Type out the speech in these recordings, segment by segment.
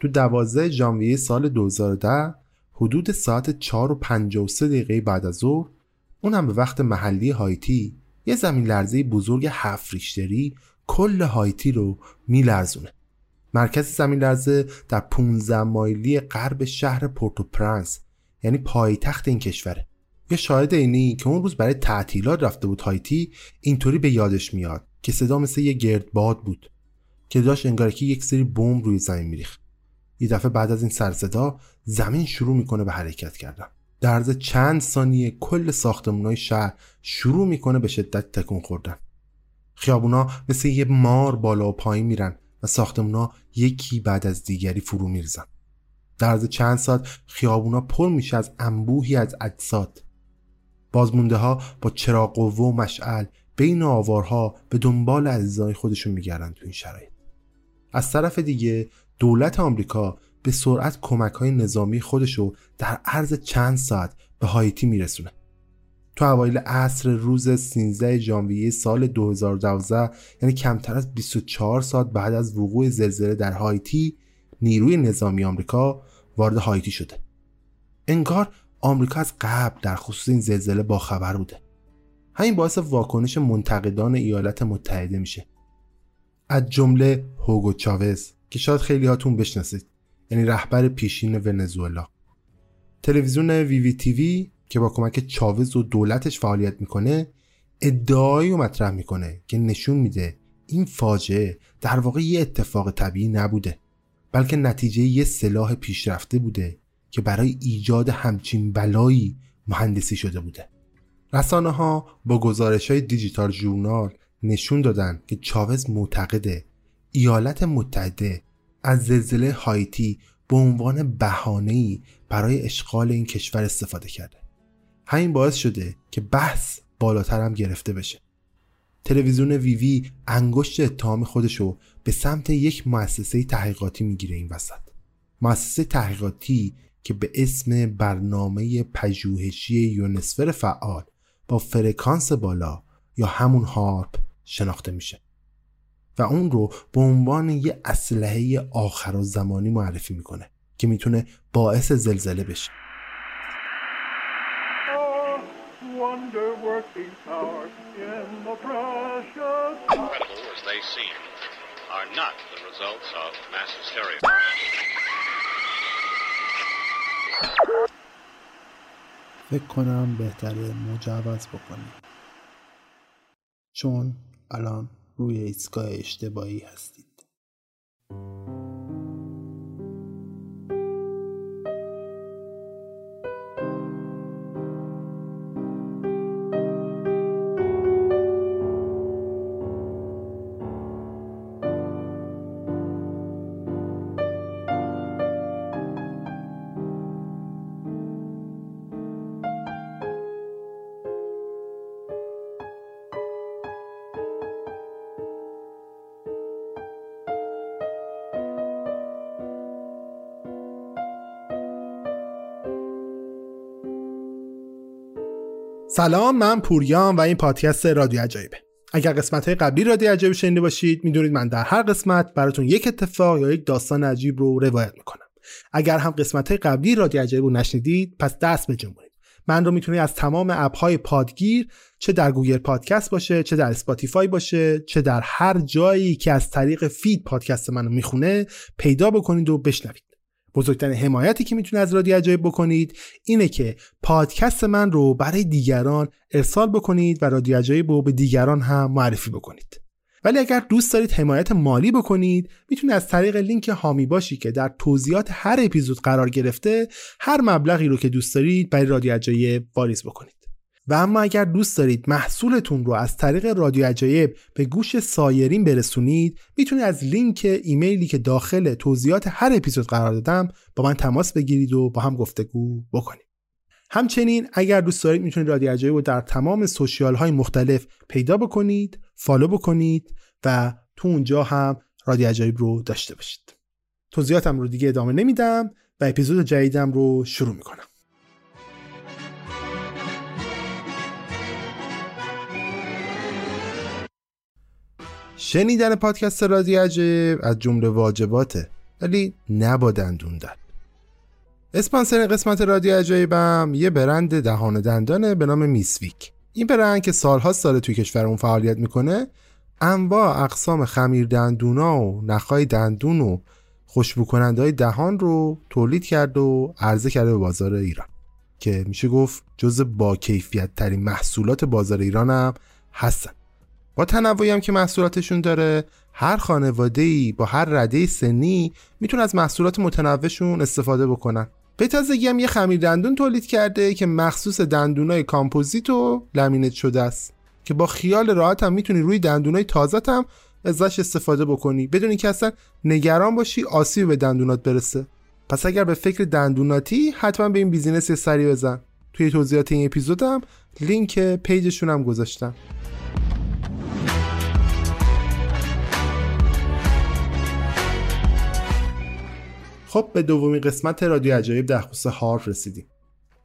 تو 12 ژانویه سال 2010 حدود ساعت 4 و 53 دقیقه بعد از ظهر اونم به وقت محلی هایتی یه زمین لرزه بزرگ هفت ریشتری کل هایتی رو میلرزونه. مرکز زمین لرزه در 15 مایلی غرب شهر پورتو پرنس یعنی پایتخت این کشوره. یه شاهد اینی که اون روز برای تعطیلات رفته بود هایتی اینطوری به یادش میاد که صدا مثل یه گردباد بود که داشت انگار که یک سری بمب روی زمین میریخت. یه دفعه بعد از این سرصدا زمین شروع می‌کنه به حرکت کردن. در عرض چند ثانیه کل ساختمونای شهر شروع می‌کنه به شدت تکون خوردن. خیابونا مثل یه مار بالا و پایین میرن و ساختمونا یکی بعد از دیگری فرو میرزن در عرض چند ساعت خیابونا پر میشه از انبوهی از اجساد. بازمونده ها با چراغ قوه و مشعل بین آوارها به دنبال عزیزای خودشون میگردن تو این شرایط. از طرف دیگه دولت آمریکا به سرعت کمک های نظامی خودشو در عرض چند ساعت به هایتی میرسونه. تو اوایل عصر روز 13 ژانویه سال 2012 یعنی کمتر از 24 ساعت بعد از وقوع زلزله در هایتی نیروی نظامی آمریکا وارد هایتی شده. انگار آمریکا از قبل در خصوص این زلزله با خبر بوده. همین باعث واکنش منتقدان ایالات متحده میشه. از جمله هوگو چاوز که شاید خیلی هاتون بشناسید. یعنی رهبر پیشین ونزوئلا. تلویزیون وی وی تیوی که با کمک چاوز و دولتش فعالیت می‌کنه ادعایی رو مطرح می‌کنه که نشون میده این فاجعه در واقع یه اتفاق طبیعی نبوده بلکه نتیجه یه سلاح پیشرفته بوده که برای ایجاد همچین بلایی مهندسی شده بوده. رسانه ها با گزارش های دیجیتال جورنال نشون دادن که چاوز معتقده ایالات متحده از زلزله هایتی به عنوان بهانه‌ای برای اشغال این کشور استفاده کرده. همین باعث شده که بحث بالاتر هم گرفته بشه. تلویزیون ویوی انگشت اتهام خودشو به سمت یک مؤسسه تحقیقاتی می‌گیره این وسط. مؤسسه تحقیقاتی که به اسم برنامه پژوهشی یونسفر فعال با فرکانس بالا یا همون هارپ شناخته میشه. و اون رو به عنوان یه اسلحه آخر و زمانی معرفی می‌کنه که می‌تونه باعث زلزله بشه. فکر کنم بهتره مجوز بکنیم. چون الان روی ایستگاه اشتباهی هستید. سلام من پوریام و این پادکست رادیو عجایبه. اگر قسمت های قبلی رادیو عجایب شنیده باشید می‌دونید من در هر قسمت براتون یک اتفاق یا یک داستان عجیب رو روایت می‌کنم. اگر هم قسمت های قبلی رادیو عجایب رو نشنیدید پس دست بجنبونید من رو می‌تونید از تمام اپ های پادگیر چه در گوگل پادکست باشه چه در اسپاتیفای باشه چه در هر جایی که از طریق فید پادکست منو می‌خونه پیدا بکنید و بشنوید. بزرگترین حمایتی که می‌تونه از رادیو عجایب بکنید اینه که پادکست من رو برای دیگران ارسال بکنید و رادیو عجایب رو به دیگران هم معرفی بکنید. ولی اگر دوست دارید حمایت مالی بکنید می‌تونید از طریق لینک هامی باشی که در توضیحات هر اپیزود قرار گرفته هر مبلغی رو که دوست دارید برای رادیو عجایب واریز بکنید. و اما اگر دوست دارید محصولتون رو از طریق رادیو عجایب به گوش سایرین برسونید می‌تونید از لینک ایمیلی که داخل توضیحات هر اپیزود قرار دادم با من تماس بگیرید و با هم گفتگو بکنید. همچنین اگر دوست دارید می‌تونید رادیو عجایب رو در تمام سوشیال های مختلف پیدا بکنید فالو بکنید و تو اونجا هم رادیو عجایب رو داشته باشید. توضیحاتم رو دیگه ادامه نمیدم و اپیزود جدیدم رو شروع می‌کنم. شنیدن پادکست رادیو عجب از جمله واجباته ولی نبا دندون در اسپانسر قسمت رادیو عجایبم یه برند دهان دندانه به نام میسویک. این برند که سالها سال توی کشورمون فعالیت می‌کنه انواع اقسام خمیر دندونا و نخای دندون و خوشبو های دهان رو تولید کرد و عرضه کرده به بازار ایران. که میشه گفت جز با کیفیت ترین محصولات بازار ایران هم هستن. با تنوعی هم که محصولاتشون داره هر خانواده ای با هر رده سنی می‌تونه از محصولات متنوعشون استفاده بکنن. به تازگی هم یه خمیر دندون تولید کرده که مخصوص دندونای کامپوزیت و لمینت شده است. که با خیال راحت هم می‌تونی روی دندونای تازه هم ازش استفاده بکنی. بدون اینکه اصلا نگران باشی آسیب به دندونات برسه. پس اگر به فکر دندوناتی حتما به این بیزینس سری بزن. توی توضیحات این اپیزودم لینک پیجشون هم گذاشتم. خب به دومین قسمت رادیو عجایب در خصوص هارپ رسیدیم.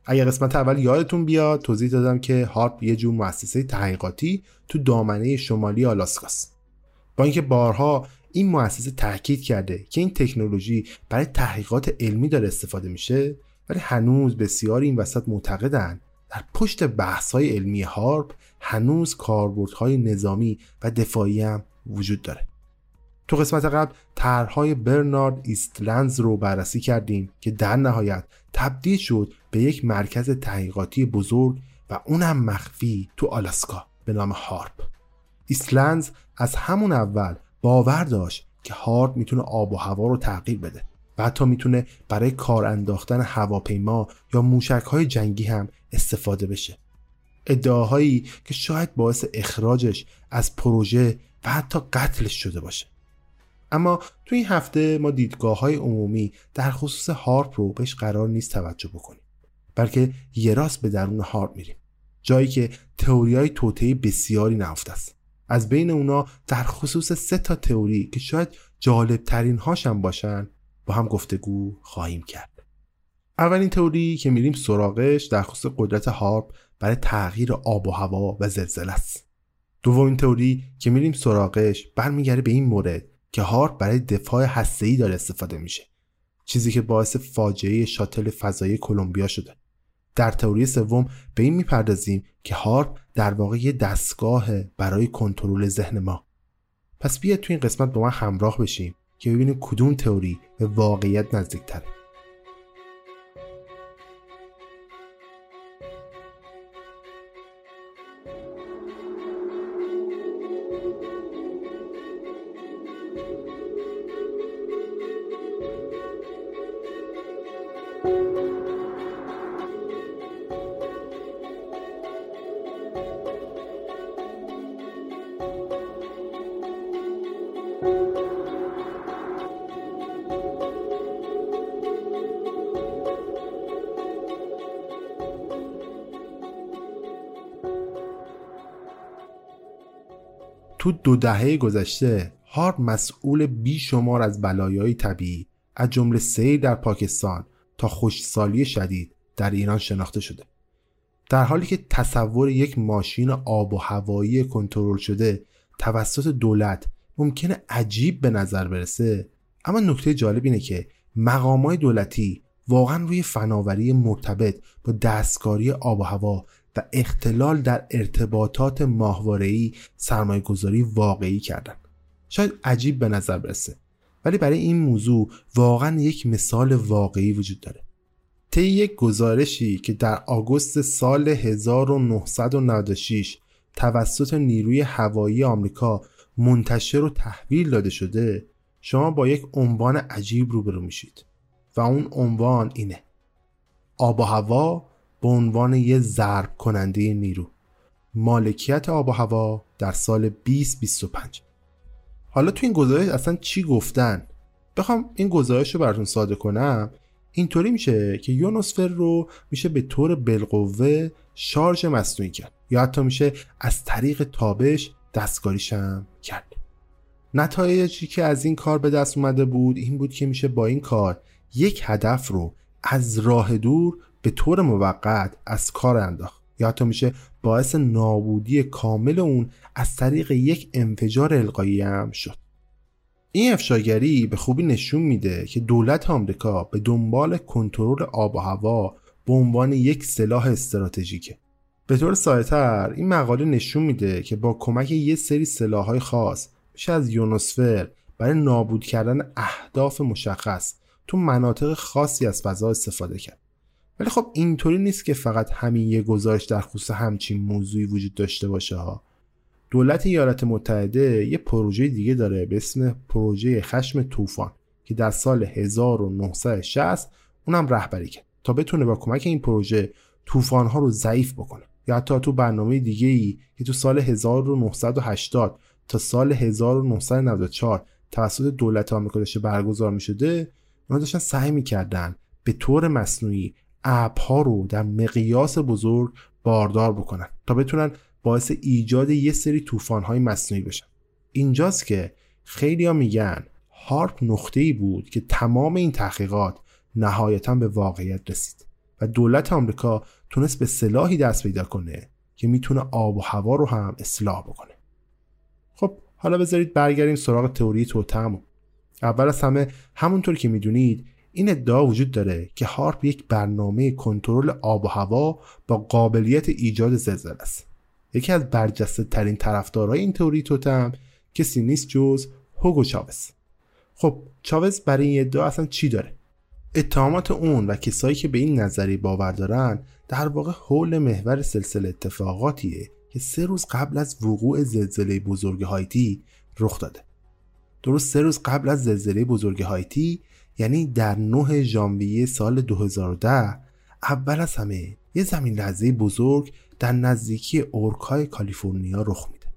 اگر قسمت اول یادتون بیاد توضیح دادم که هارپ یه جور مؤسسه تحقیقاتی تو دامنه شمالی آلاسکاست. با اینکه بارها این مؤسسه تاکید کرده که این تکنولوژی برای تحقیقات علمی داره استفاده میشه ولی هنوز بسیاری این وسط معتقدن در پشت بحث های علمی هارپ هنوز کاربردهای نظامی و دفاعی هم وجود داره. تو قسمت قبل طرحهای برنارد ایستلاند رو بررسی کردیم که در نهایت تبدیل شد به یک مرکز تحقیقاتی بزرگ و اونم مخفی تو آلاسکا به نام هارپ. ایستلاند از همون اول باور داشت که هارپ می‌تونه آب و هوا رو تغییر بده و حتی می‌تونه برای از کار انداختن هواپیما یا موشک های جنگی هم استفاده بشه. ادعاهایی که شاید باعث اخراجش از پروژه و حتی قتلش شده باشه. اما تو این هفته ما دیدگاه های عمومی در خصوص هارپ رو بهش قرار نیست توجه بکنیم بلکه یه راست به درون هارپ میریم. جایی که تئوری های توطعه بسیاری نهفته است. از بین اونا در خصوص سه تا تئوری که شاید جالب ترین هاشم باشن با هم گفتگو خواهیم کرد. اولین تئوری که میریم سراغش در خصوص قدرت هارپ برای تغییر آب و هوا و زلزله است. دومین تئوری که میریم سراغش برمیگرده به این مورد که هارپ برای دفاع هسته‌ای داره استفاده میشه. چیزی که باعث فاجعه شاتل فضایی کلمبیا شده. در تئوری سوم به این می‌پردازیم که هارپ در واقع یه دستگاه برای کنترل ذهن ما. پس بیا تو این قسمت با من همراه بشیم که ببینیم کدوم تئوری به واقعیت نزدیکتره. دو دهه گذشته هارپ مسئول بیشمار از بلایای طبیعی از جمله سیل در پاکستان تا خوشسالی شدید در ایران شناخته شده. در حالی که تصور یک ماشین آب و هوایی کنترل شده توسط دولت ممکنه عجیب به نظر برسه اما نکته جالب اینه که مقامات دولتی واقعا روی فناوری مرتبط با دستکاری آب و هوا و اختلال در ارتباطات ماهواره‌ای سرمایه گذاری واقعی کردن. شاید عجیب به نظر برسه ولی برای این موضوع واقعا یک مثال واقعی وجود داره. طی یک گزارشی که در آگوست سال 1996 توسط نیروی هوایی آمریکا منتشر و تحویل داده شده شما با یک عنوان عجیب روبرو میشید. و اون عنوان اینه آب و هوا به عنوان یه ضرب کننده نیرو. مالکیت آب و هوا در سال 2025 حالا تو این گزارش اصلا چی گفتن؟ بخوام این گزارش رو براتون ساده کنم. اینطوری میشه که یونوسفر رو میشه به طور بالقوه شارژ مصنوعی کرد. یا حتی میشه از طریق تابش دستکاریشم کرد. نتایجی که از این کار به دست اومده بود این بود که میشه با این کار یک هدف رو از راه دور به طور موقت از کار انداخت. یا حتی میشه باعث نابودی کامل اون از طریق یک انفجار القایی هم شد. این افشاگری به خوبی نشون میده که دولت آمریکا به دنبال کنترل آب و هوا به عنوان یک سلاح استراتژیکه. به طور سایتر این مقاله نشون میده که با کمک یه سری سلاحهای خاص میشه از یونوسفر برای نابود کردن اهداف مشخص تو مناطق خاصی از فضا استفاده کرد. ولی خب اینطوری نیست که فقط همین یه گزارش در خصوص همچین موضوعی وجود داشته باشه ها. دولت ایالات متحده یه پروژه دیگه داره به اسم پروژه خشم طوفان که در سال 1960 اونم رهبری کرد تا بتونه با کمک این پروژه طوفان ها رو ضعیف بکنه. یا حتی تو برنامه دیگه ای که تو سال 1980 تا سال 1994 توسط دولت آمریکا داشته برگزار می شده اونا داشتن سعی می‌کردن به طور مصنوعی ابرها رو در مقیاس بزرگ باردار بکنن تا بتونن باعث ایجاد یه سری های مصنوعی بشن. اینجاست که خیلی ها میگن هارپ نقطه ای بود که تمام این تحقیقات نهایتا به واقعیت رسید و دولت آمریکا تونست به سلاحی دست پیدا کنه که می‌تونه آب و هوا رو هم اصلاح بکنه. خب حالا بذارید برگردیم سراغ تئوری توتم اول از همه همونطور که می‌دونید این ادعا وجود داره که هارپ یک برنامه کنترل آب و هوا با قابلیت ایجاد زلزله است. یکی از برجسته ترین طرفدارای این تئوری توتم کسی نیست جز هوگو چاوز. خب چاوز برای این ادعا اصلا چی داره؟ اتهامات اون و کسایی که به این نظری باور دارن در واقع حول محور سلسله اتفاقاتیه که سه روز قبل از وقوع زلزله بزرگ هایتی رخ داده. درست سه روز قبل از زلزله بزرگ هایتی یعنی در 9 ژانویه سال 2010 اول از همه یه زمین لرزه بزرگ در نزدیکی اورکای کالیفرنیا رخ میده.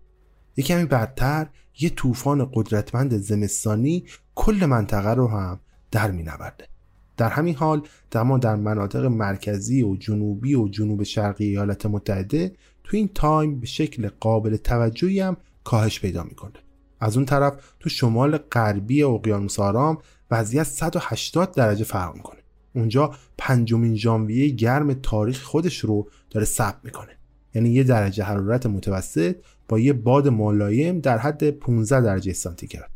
یه کمی بعدتر یه طوفان قدرتمند زمستانی کل منطقه رو هم در مینورده. در همین حال دما در مناطق مرکزی و جنوبی و جنوب شرقی ایالات متحده تو این تایم به شکل قابل توجهی هم کاهش پیدا می‌کنه. از اون طرف تو شمال غربی اقیانوس آرام وضعیت 180 درجه فرق می‌کنه. اونجا پنجمین ژانویه گرم تاریخ خودش رو داره ثبت می‌کنه. یعنی یه درجه حرارت متوسط با یه باد ملایم در حد 15 درجه سانتیگراد.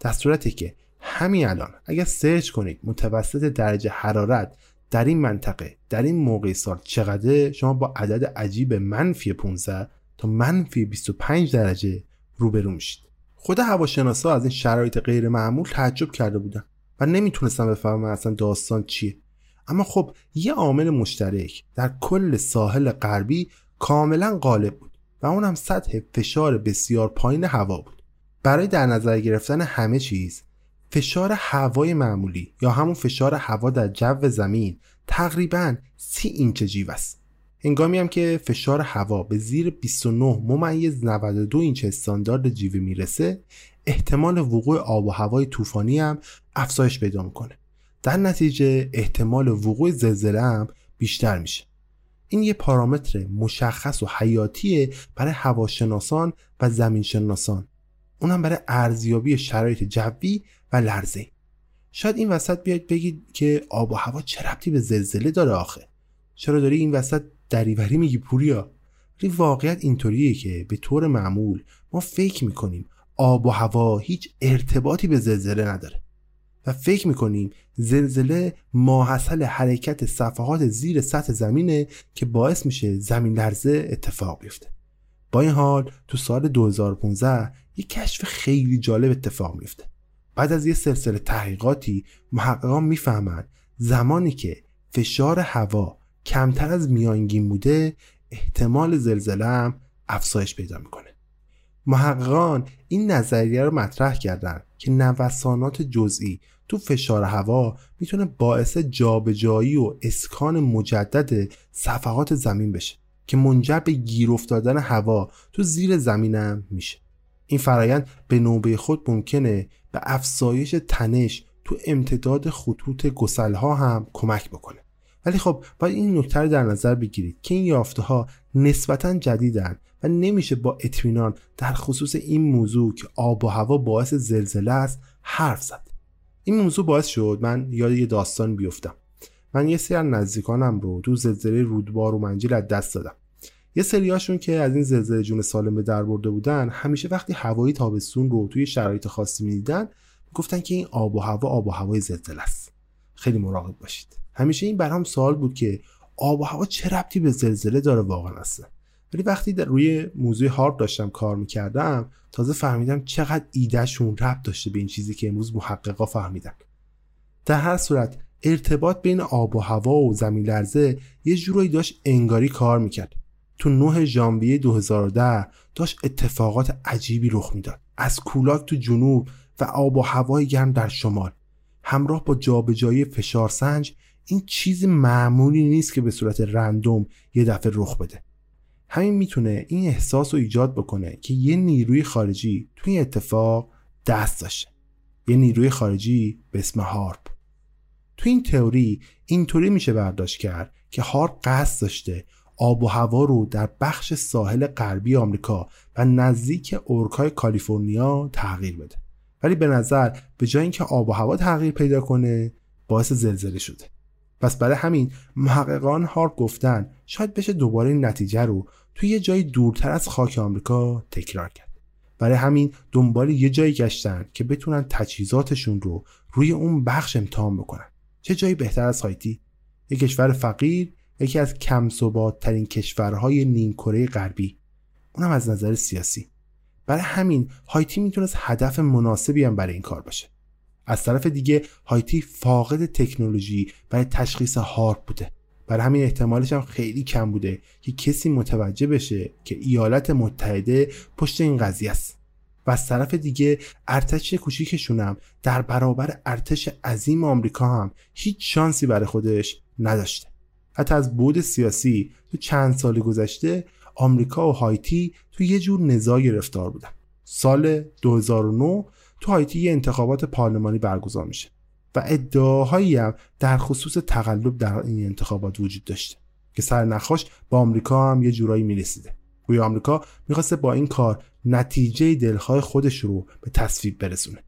در صورتی که همین الان اگر سرچ کنید متوسط درجه حرارت در این منطقه در این موقع سال چقدر شما با عدد عجیب منفی 15 تا منفی 25 درجه روبرو میشید. خود هواشناسا از این شرایط غیر معمول تعجب کرده بودن. و نمی‌تونستن بفهمن اصلا داستان چیه. اما خب یه عامل مشترک در کل ساحل غربی کاملا غالب بود و اون هم سطح فشار بسیار پایین هوا بود. برای در نظر گرفتن همه چیز فشار هوای معمولی یا همون فشار هوا در جو زمین تقریبا سی اینچ جیو است. هنگامی هم که فشار هوا به زیر 29 ممیز 92 اینچ استاندارد جیوه می‌رسه احتمال وقوع آب و هوای طوفانی هم افزایش پیدا می‌کنه. در نتیجه احتمال وقوع زلزله هم بیشتر میشه. این یه پارامتر مشخص و حیاتیه برای هواشناسان و زمینشناسان. اونم برای ارزیابی شرایط جوی و لرزه. شاید این وسط بیاید بگید که آب و هوا چه ربطی به زلزله داره آخه؟ چرا داری این وسط دریوری میگی پوریا؟ ولی واقعیت اینطوریه که به طور معمول ما فکر می‌کنیم آب و هوا هیچ ارتباطی به زلزله نداره. و فکر می‌کنیم زلزله ماحصل حرکت صفحات زیر سطح زمینه که باعث میشه زمین لرزه اتفاق بیفته. با این حال تو سال 2015 یک کشف خیلی جالب اتفاق میفته بعد از یه سلسله تحقیقاتی محققان می‌فهمند زمانی که فشار هوا کمتر از میانگین بوده احتمال زلزله هم افزایش پیدا می‌کنه. محققان این نظریه رو مطرح کردن که نوسانات جزئی تو فشار هوا می‌تونه باعث جابجایی و اسکان مجدد صفحات زمین بشه که منجر به گیر افتادن هوا تو زیر زمینم میشه. این فرایند به نوبه خود ممکنه به افزایش تنش تو امتداد خطوط گسلها هم کمک بکنه. ولی خب باید این نکته رو در نظر بگیرید که این یافته ها نسبتا جدیدن و نمیشه با اطمینان در خصوص این موضوع که آب و هوا باعث زلزله است حرف زد. این موضوع باعث شد من یاد یه داستان بیفتم. من یه سری از نزدیکانم رو تو زلزله رودبار و منجیل از دست دادم. یه سریاشون که از این زلزله جون سالم به در برده بودن همیشه وقتی هوایی تابستون رو توی شرایط خاصی می‌دیدن گفتن که این آب و هوا آب و هوای زلزله است. خیلی مراقب باشید. همیشه این برام سوال بود که آب و هوا چه ربطی به زلزله داره واقعا؟ اصلا ولی وقتی در روی موضوع هارپ داشتم کار می‌کردم تازه فهمیدم چقدر ایدهشون ربط داشته به این چیزی که امروز محققا فهمیدن. در هر صورت ارتباط بین آب و هوا و زمین لرزه یه جورایی داشت انگاری کار می‌کرد. تو 9 ژانویه 2010 داشت اتفاقات عجیبی رخ می‌داد. از کولاک تو جنوب و آب و هوای گرم در شمال. همراه با جابجایی فشار سنج این چیز معمولی نیست که به صورت رندوم یه دفعه رخ بده. همین می‌تونه این احساس رو ایجاد بکنه که یه نیروی خارجی توی اتفاق دست داشته. یه نیروی خارجی به اسم هارپ. تو این تئوری اینطوری میشه برداشت کرد که هارپ قصد داشته آب و هوا رو در بخش ساحل غربی آمریکا و نزدیک اورکای کالیفرنیا تغییر بده. ولی به نظر به جای اینکه آب و هوا تغییر پیدا کنه باعث زلزله شده. پس برای همین محققان هارپ گفتن شاید بشه دوباره این نتیجه رو توی یه جای دورتر از خاک آمریکا تکرار کرد. برای همین دنبال یه جایی گشتن که بتونن تجهیزاتشون رو روی اون بخش امتحان بکنن. چه جایی بهتر از هایتی؟ یک کشور فقیر یکی از کم ترین کشورهای نیم کره غربی. اونم از نظر سیاسی. برای همین هایتی می‌تونست هدف مناسبی هم برای این کار باشه. از طرف دیگه هایتی فاقد تکنولوژی برای تشخیص هارپ بوده. برای همین احتمالش هم خیلی کم بوده که کسی متوجه بشه که ایالات متحده پشت این قضیه است. و از طرف دیگه ارتش کوچیکشون هم در برابر ارتش عظیم آمریکا هم هیچ شانسی برای خودش نداشته. حتی از بود سیاسی تو چند سال گذشته آمریکا و هایتی تو یه جور نزاع گرفتار بودن. سال 2009 تو هایتی یه انتخابات پارلمانی برگزار میشه و ادعاهایی هم در خصوص تقلب در این انتخابات وجود داشته که سر نخاش با آمریکا هم یه جورایی می‌رسیده. روی آمریکا می‌خواسته با این کار نتیجه دلخواه خودش رو به تصویب برسونه.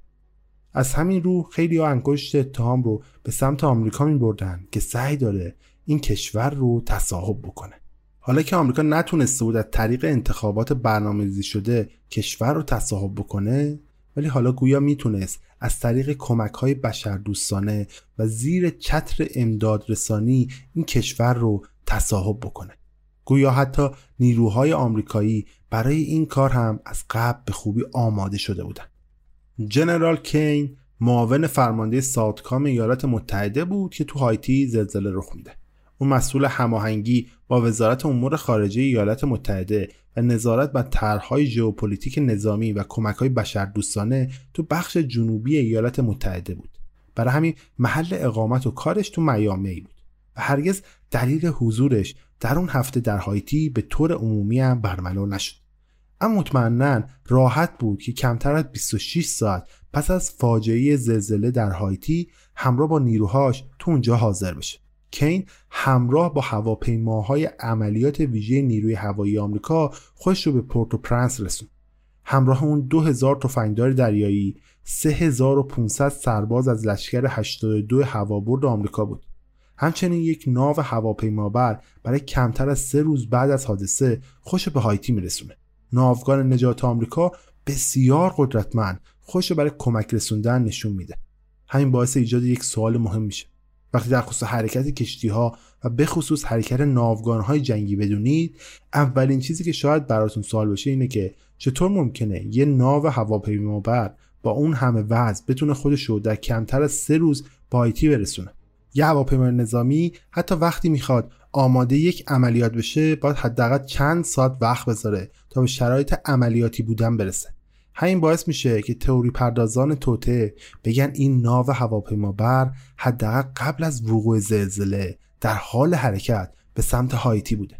از همین رو خیلی ها انگشت اتهام رو به سمت آمریکا می بردن که سعی داره این کشور رو تصاحب بکنه. حالا که آمریکا نتونسته بود از طریق انتخابات برنامه‌ریزی شده کشور رو تصاحب بکنه ولی حالا گویا می‌تونست از طریق کمک های بشردوستانه و زیر چتر امداد رسانی این کشور رو تصاحب بکنه گویا حتی نیروهای آمریکایی برای این کار هم از قبل به خوبی آماده شده بودند. جنرال کین معاون فرمانده ساوتکام ایالات متحده بود که تو هایتی زلزله رخ میده او مسئول هماهنگی با وزارت امور خارجه ایالات متحده و نظارت بر طرحهای ژئوپلیتیک نظامی و کمکهای بشردوستانه تو بخش جنوبی ایالات متحده بود. برای همین محل اقامت و کارش تو میامی بود و هرگز دلیل حضورش در اون هفته در هایتی به طور عمومی هم برملا نشد. اما مطمئنا راحت بود که کمتر از 26 ساعت پس از فاجعه زلزله در هایتی همراه با نیروهاش تو اونجا حاضر بشه. کین همراه با هواپیماهای عملیات ویژه نیروی هوایی آمریکا خودش رو به پورتو پرنس رسون همراه اون 2000 تفنگدار دریایی 3500 سرباز از لشکر 82 هوابرد آمریکا بود. همچنین یک ناو هواپیمابر برای کمتر از سه روز بعد از حادثه خوش به هایتی میرسونه. ناوگان نجات آمریکا بسیار قدرتمند خوش برای کمک رسوندن نشون میده. همین باعث ایجاد یک سوال مهم میشه. وقتی در خصوص حرکت کشتی ها و به خصوص حرکت ناوگان های جنگی بدونید اولین چیزی که شاید براتون سوال بشه اینه که چطور ممکنه یه ناو هواپیمابر با اون همه وزن بتونه خودش رو در کمتر از سه روز با آیتی برسونه؟ یه هواپیمای نظامی حتی وقتی می‌خواد آماده یک عملیات بشه باید حداقل چند ساعت وقت بذاره تا به شرایط عملیاتی بودن برسه. همین باعث میشه که تئوری پردازان توته بگن این ناو هواپیمابر حداقل قبل از وقوع زلزله در حال حرکت به سمت هایتی بوده.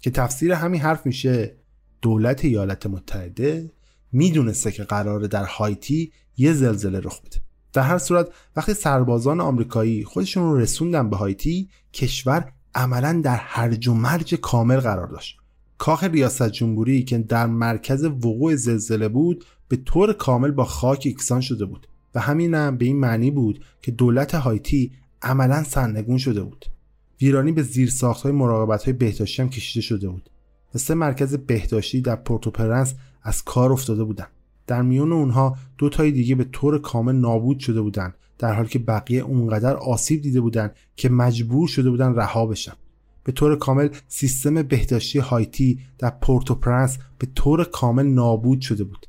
که تفسیر همین حرف میشه دولت ایالات متحده می‌دونسته که قراره در هایتی یه زلزله رخ بده. در هر صورت وقتی سربازان آمریکایی خودشون رو رسوندن به هایتی کشور عملا در هرج و مرج کامل قرار داشت. کاخ ریاست جمهوری که در مرکز وقوع زلزله بود به طور کامل با خاک یکسان شده بود و همینم به این معنی بود که دولت هایتی عملا سرنگون شده بود. ویرانی به زیرساخت های مراقبت های بهداشتی هم کشیده شده بود و سه مرکز بهداشتی در پورتوپرنس از کار افتاده بودند. در میون اونها دو تای دیگه به طور کامل نابود شده بودند در حالی که بقیه اونقدر آسیب دیده بودند که مجبور شده بودن رها بشن. به طور کامل سیستم بهداشتی هایتی در پورتوپرنس به طور کامل نابود شده بود.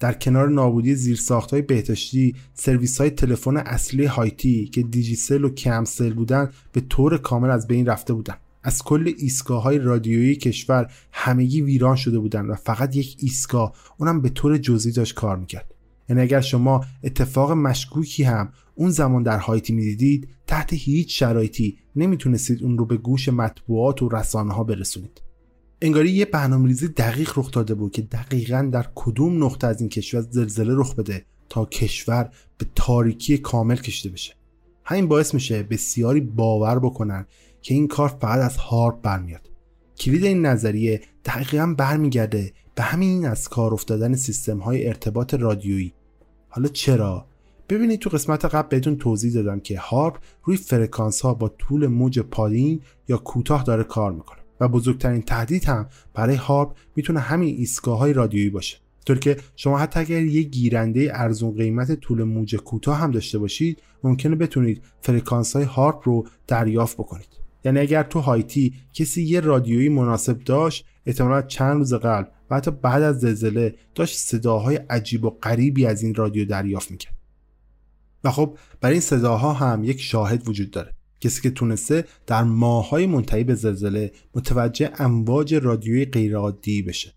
در کنار نابودی زیرساخت های بهداشتی سرویس های تلفن اصلی هایتی که دیجیسل و کمسل بودند به طور کامل از بین رفته بودند از کل ایستگاه های رادیویی کشور همگی ویران شده بودند و فقط یک ایستگاه اونم به طور جزئی داشت کار می‌کرد. یعنی اگر شما اتفاق مشکوکی هم اون زمان در هایتی می‌دیدید تحت هیچ شرایطی نمی‌تونستید اون رو به گوش مطبوعات و رسانه ها برسونید. انگاری یه برنامه‌ریزی دقیق رخ داده بود که دقیقا در کدوم نقطه از این کشور زلزله رخ بده تا کشور به تاریکی کامل کشیده بشه. همین باعث میشه بسیاری باور بکنن که این کار فقط از هارپ برمیاد. کلید این نظریه دقیقا برمیگرده به همین از کار افتادن سیستم های ارتباط رادیویی. حالا چرا؟ ببینید تو قسمت قبل بهتون توضیح دادم که هارپ روی فرکانس ها با طول موج پایین یا کوتاه داره کار می‌کنه. و بزرگترین تهدید هم برای هارپ می‌تونه همین ایستگاه های رادیویی باشه. طوری که شما حتی اگر یک گیرنده ارزون قیمت طول موج کوتاه هم داشته باشید ممکنه بتونید فرکانس های هارپ رو دریافت بکنید. یعنی اگر تو هایتی کسی یه رادیویی مناسب داشت احتمالا چند روز قبل و حتی بعد از زلزله داشت صداهای عجیب و غریبی از این رادیو دریافت می‌کرد. و خب برای این صداها هم یک شاهد وجود داره. کسی که تونسته در ماهای منتهی به زلزله متوجه امواج رادیویی غیرعادی بشه.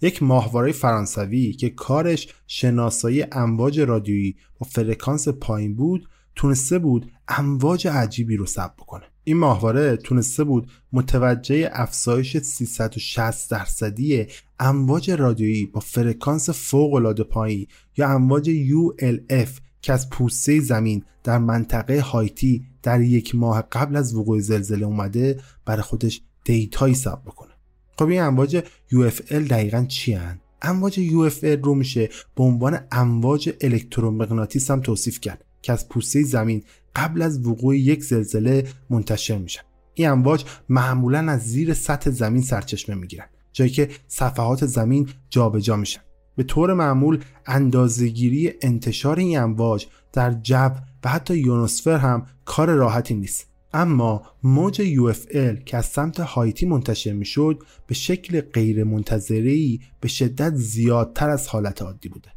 یک ماهواره فرانسوی که کارش شناسایی امواج رادیویی با فرکانس پایین بود تونسته بود امواج عجیبی رو ثبت بکنه. این ماهواره تونسته بود متوجه افزایش 360 درصدی امواج رادیویی با فرکانس فوق العاده پایین یا امواج ULF که از پوسته زمین در منطقه هایتی در یک ماه قبل از وقوع زلزله اومده برای خودش دیتایی ثبت بکنه. خب این امواج UFL دقیقا چی هن؟ امواج UFL رو میشه به عنوان امواج الکترومغناطیس هم توصیف کرد که از پوسته زمین قبل از وقوع یک زلزله منتشر میشن. این امواج معمولا از زیر سطح زمین سرچشمه می‌گیرن جایی که صفحات زمین جابجا جا میشن. به طور معمول اندازهگیری انتشار این امواج در جو و حتی یونوسفر هم کار راحتی نیست. اما موج UFL که از سمت هایتی منتشر می‌شد به شکل غیر منتظری به شدت زیادتر از حالت عادی بوده.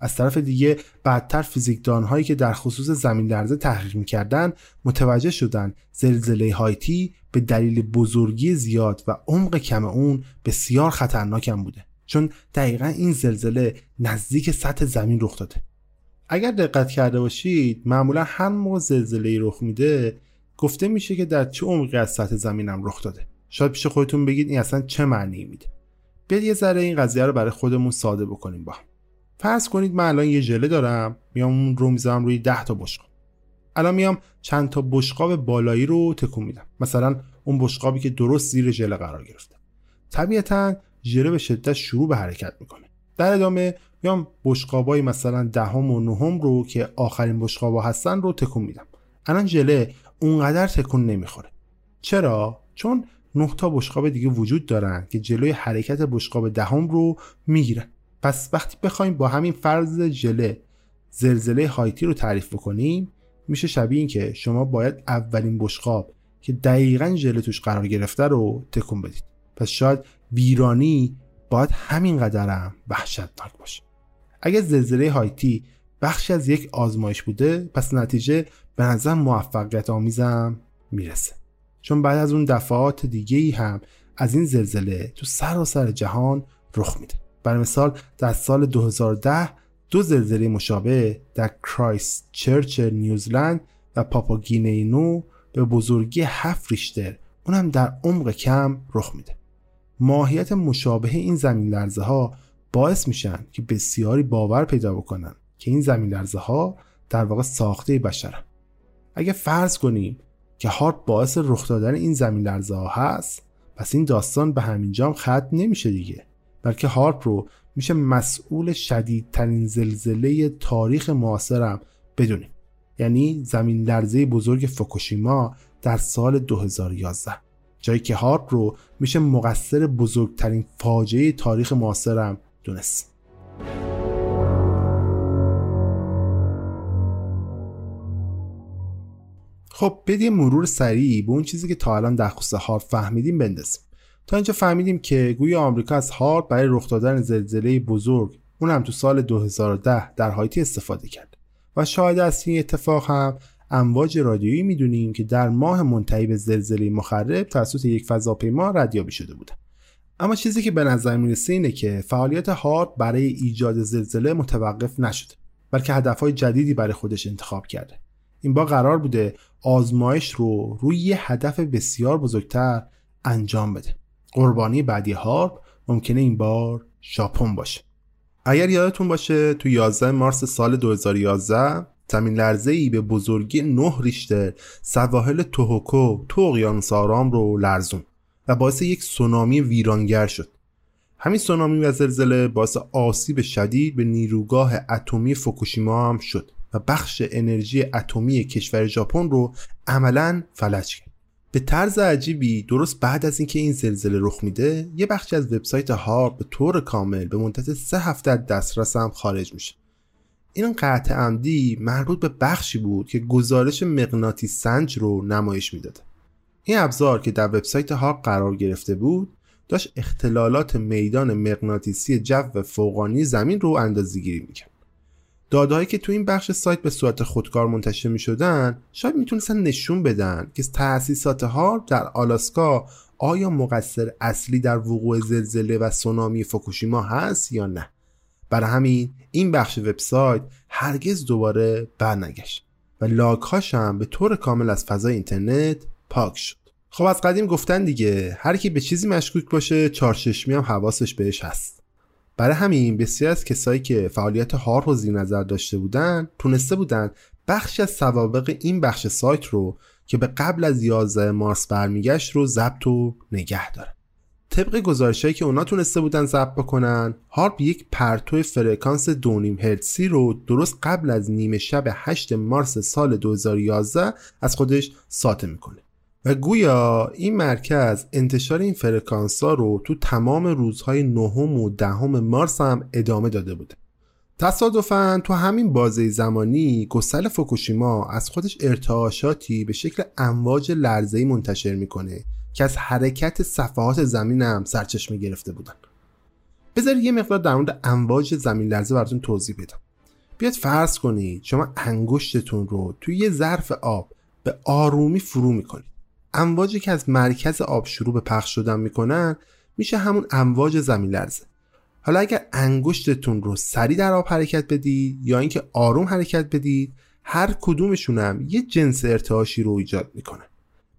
از طرف دیگه بعدتر فیزیکدان هایی که در خصوص زمین لرزه تحقیق می‌کردن متوجه شدن زلزله هایتی به دلیل بزرگی زیاد و عمق کم اون بسیار خطرناکم بوده. چون دقیقا این زلزله نزدیک سطح زمین رخ داده. اگر دقت کرده باشید معمولا هر موقع زلزله رخ میده گفته میشه که در چه عمقی از سطح زمینم رخ داده. شاید پیش خودتون بگید این اصلا چه معنی میده. بیاید یه ذره این قضیه رو برای خودمون ساده بکنیم با فرض کنید من الان یه ژله دارم میام اون رو می‌ذارم روی 10 تا بشقاب. الان میام چند تا بشقاب بالایی رو تکون میدم. مثلا اون بشقابی که درست زیر ژله قرار گرفته. طبیعتا ژله به شدت شروع به حرکت می‌کنه. در ادامه میام بشقابای مثلا دهم و نهم رو که آخرین بشقابا هستن رو تکون میدم. الان ژله اونقدر تکون نمی‌خوره. چرا؟ چون نه تا بشقاب دیگه وجود دارن که جلوی حرکت بشقاب دهم رو می‌گیرن. پس وقتی بخوایم با همین فرض ژله زلزله هایتی رو تعریف بکنیم میشه شبیه این که شما باید اولین بشقاب که دقیقا ژله توش قرار گرفته رو تکون بدید. پس شاید ویرانی باید همین قدرم وحشتناک باشه. اگه زلزله هایتی بخشی از یک آزمایش بوده پس نتیجه به نظر موفقیت آمیزم می‌رسه. چون بعد از اون دفعات دیگه ای هم از این زلزله تو سراسر سر جهان رخ میده. برای مثال در سال 2010 دو زلزله مشابه در کرایست چرچ نیوزلند و پاپاگینینو به بزرگی هفت ریشتر اونم در عمق کم رخ میده. ماهیت مشابه این زمین لرزه ها باعث میشن که بسیاری باور پیدا بکنن که این زمین لرزه ها در واقع ساخته بشرن. اگه فرض کنیم که هارپ باعث رخ دادن این زمین لرزه ها هست پس این داستان به همین جام ختم نمیشه دیگه بلکه هارپ رو میشه مسئول شدیدترین زلزله تاریخ معاصرم بدونیم. یعنی زمین لرزه بزرگ فوکوشیما در سال 2011 جایی که هارپ رو میشه مقصر بزرگترین فاجعه تاریخ معاصرم دونست. خب بدیم مرور سریع به اون چیزی که تا الان در خصوص هارپ فهمیدیم بندازیم. تا اینجا فهمیدیم که گویا آمریکا از هارپ برای رخ دادن زلزله بزرگ اونم تو سال 2010 در هایتی استفاده کرد و شاهد از این اتفاق هم امواج رادیویی می‌دونیم که در ماه منتهی به زلزله مخرب توسط یک فضاپیما ردیابی شده بودن اما چیزی که به نظر می‌رسه اینه که فعالیت هارپ برای ایجاد زلزله متوقف نشده بلکه هدفهای جدیدی برای خودش انتخاب کرده. این با قرار بوده آزمایش رو روی یه هدف بسیار بزرگتر انجام بده. قربانی بعدی هارپ ممکنه این بار ژاپن باشه. اگر یادتون باشه تو 11 مارس سال 2011 زمین لرزه ای به بزرگی 9 ریشتر سواحل توهوکو تو اقیانوس آرام رو لرزون و باعث یک سونامی ویرانگر شد. همین سونامی و زلزله باعث آسیب شدید به نیروگاه اتمی فوکوشیما هم شد و بخش انرژی اتمی کشور ژاپن رو عملا فلج کرد. به طرز عجیبی درست بعد از اینکه این زلزله رخ میده یه بخشی از وبسایت هارپ به طور کامل به مدت سه هفته دسترس هم خارج میشه. این قطع عمدی مربوط به بخشی بود که گزارش مغناطیس سنج رو نمایش می‌داد. این ابزار که در وبسایت هارپ قرار گرفته بود داشت اختلالات میدان مغناطیسی جو فوقانی زمین رو اندازه‌گیری می‌کرد. دادههایی که تو این بخش سایت به صورت خودکار منتشر می شدن شاید می‌تونستن نشون بدن که تأسیسات ها در آلاسکا آیا مقصر اصلی در وقوع زلزله و سونامی فوکوشیما هست یا نه. برای همین این بخش وبسایت هرگز دوباره برنگشت و لاک هم به طور کامل از فضای اینترنت پاک شد. خب از قدیم گفتن دیگه هر کی به چیزی مشکوک باشه چارششمی هم حواسش بهش هست. برای همین بسیار از کسایی که فعالیت هار رو زیر نظر داشته بودن تونسته بودن بخش از سوابق این بخش سایت رو که به قبل از 11 مارس برمیگشت رو ضبط و نگه دارن. طبق گزارشهایی که اونا تونسته بودن ضبط بکنن هارپ یک پرتو فرکانس 2.5 هرتزی رو درست قبل از نیمه شب 8 مارس سال 2011 از خودش ساطع می‌کنه. و گویا این مرکز انتشار این فرکانس ها رو تو تمام روزهای نهم و دهم مارس هم ادامه داده بوده. تصادفا تو همین بازه زمانی گسل فوکوشیما از خودش ارتعاشاتی به شکل امواج لرزه‌ای منتشر می‌کنه که از حرکت صفحات زمین هم سرچشمه گرفته بودن. بذارید یه مقدار در مورد امواج زمین لرزه براتون توضیح بدم. بیاد فرض کنید شما انگشتتون رو توی یه ظرف آب به آرومی فرو می‌کنید. امواجی که از مرکز آب شروع به پخش شدن می‌کنن میشه همون امواج زمین لرزه. حالا اگر انگشتتون رو سریع در آب حرکت بدید یا اینکه آروم حرکت بدید هر کدومشون هم یه جنس ارتعاشی رو ایجاد می‌کنن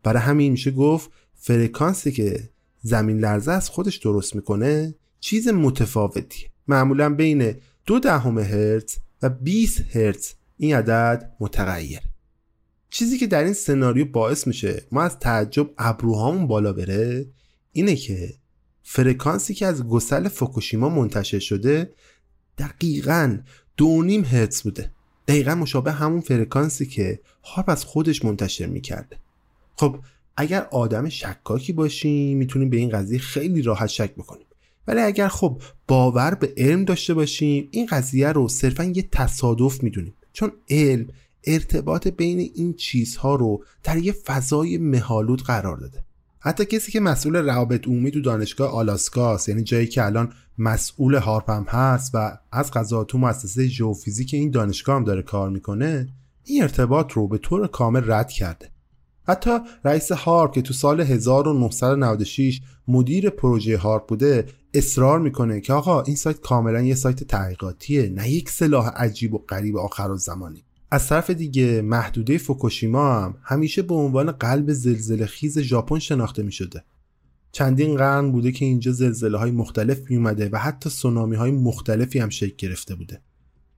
برای همین میشه گفت فرکانسی که زمین لرزه از خودش درست می‌کنه چیز متفاوتیه. معمولا بین دو دهم هرتز و 20 هرتز این عدد متغیر چیزی که در این سناریو باعث میشه ما از تعجب ابروهامون بالا بره اینه که فرکانسی که از گسل فوکوشیما منتشر شده دقیقا دو و نیم هرتز بوده. دقیقا مشابه همون فرکانسی که هارپ از خودش منتشر می‌کرده. خب اگر آدم شکاکی باشیم می‌تونیم به این قضیه خیلی راحت شک بکنیم ولی اگر خب باور به علم داشته باشیم این قضیه رو صرفا یه تصادف می‌دونیم چون علم ارتباط بین این چیزها رو در یه فضای مهالود قرار داده. حتی کسی که مسئول روابط عمومی تو دانشگاه آلاسکاست یعنی جایی که الان مسئول هارپم هست و از قضا تو مؤسسه ژئوفیزیک این دانشگاه هم داره کار می‌کنه این ارتباط رو به طور کامل رد کرده. حتی رئیس هارپ که تو سال 1996 مدیر پروژه هارپ بوده اصرار می‌کنه که آقا این سایت کاملا یه سایت تحقیقاتیه نه یک سلاح عجیب و غریب آخر و زمانی از طرف دیگه محدوده فوکوشیما هم همیشه به عنوان قلب زلزله خیز ژاپن شناخته می شده. چندین قرن بوده که اینجا زلزله های مختلف می اومده و حتی سونامی های مختلفی هم شکل گرفته بوده.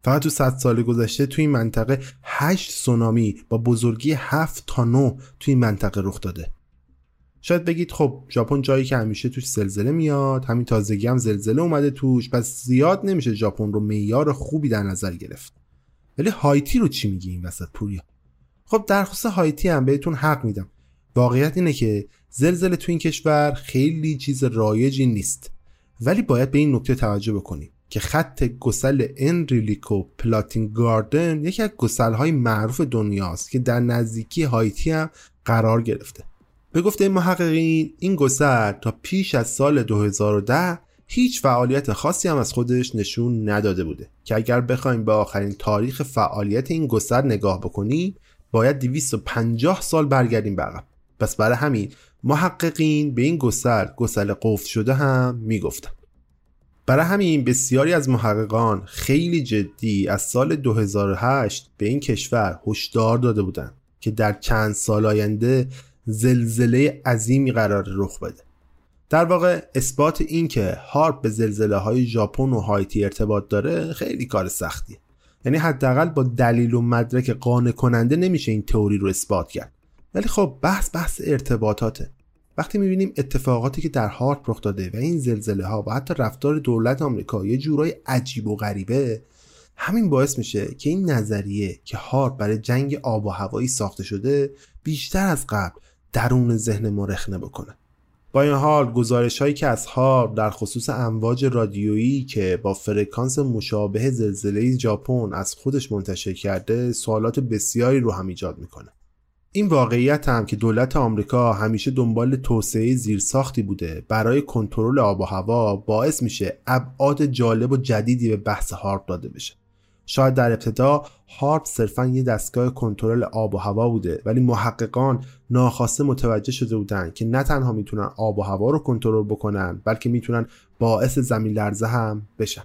فقط تو 100 سال گذشته توی این منطقه 8 سونامی با بزرگی 7 تا 9 توی این منطقه رخ داده. شاید بگید خب ژاپن جایی که همیشه توش زلزله میاد همین تازگی هم زلزله اومده توش پس زیاد نمیشه ژاپن رو معیار خوبی در نظر گرفت. ولی هایتی رو چی میگی این وسط پوریا؟ خب درخواست هایتی هم بهتون حق میدم. واقعیت اینه که زلزله تو این کشور خیلی چیز رایجی نیست. ولی باید به این نکته توجه بکنیم. که خط گسل انریلیکو پلاتین گاردن یکی از گسل های معروف دنیاست که در نزدیکی هایتی هم قرار گرفته. به گفته محققین این گسل تا پیش از سال 2010 هیچ فعالیت خاصی هم از خودش نشون نداده بوده که اگر بخوایم به آخرین تاریخ فعالیت این گستر نگاه بکنیم باید 250 سال برگردیم به پس برای همین محققین به این گسل گسل قفل شده هم می‌گفتن. برای همین بسیاری از محققان خیلی جدی از سال 2008 به این کشور هشدار داده بودند که در چند سال آینده زلزله عظیمی قرار رخ بده. در واقع اثبات این که هارپ به زلزله های ژاپن و هایتی ارتباط داره خیلی کار سختیه. یعنی حداقل با دلیل و مدرک قانع کننده نمیشه این تئوری رو اثبات کرد. ولی خب بحث بحث ارتباطاته. وقتی می‌بینیم اتفاقاتی که در هارپ رخ داده و این زلزله ها و حتی رفتار دولت آمریکا یه جورای عجیب و غریبه همین باعث میشه که این نظریه که هارپ برای جنگ آب و هوایی ساخته شده بیشتر از قبل درون ذهن ما رخنه بکنه. با این حال گزارش هایی که از هارپ در خصوص امواج رادیویی که با فرکانس مشابه زلزله ژاپن از خودش منتشر کرده سوالات بسیاری رو هم ایجاد می‌کنه. این واقعیت هم که دولت آمریکا همیشه دنبال توسعه زیرساختی بوده برای کنترل آب و هوا باعث میشه ابعاد جالب و جدیدی به بحث هارپ داده بشه. شاید در ابتدا هارپ صرفا یه دستگاه کنترل آب و هوا بوده ولی محققان ناخواسته متوجه شده بودند که نه تنها می‌تونن آب و هوا رو کنترل بکنن بلکه می‌تونن باعث زمین لرزه هم بشن.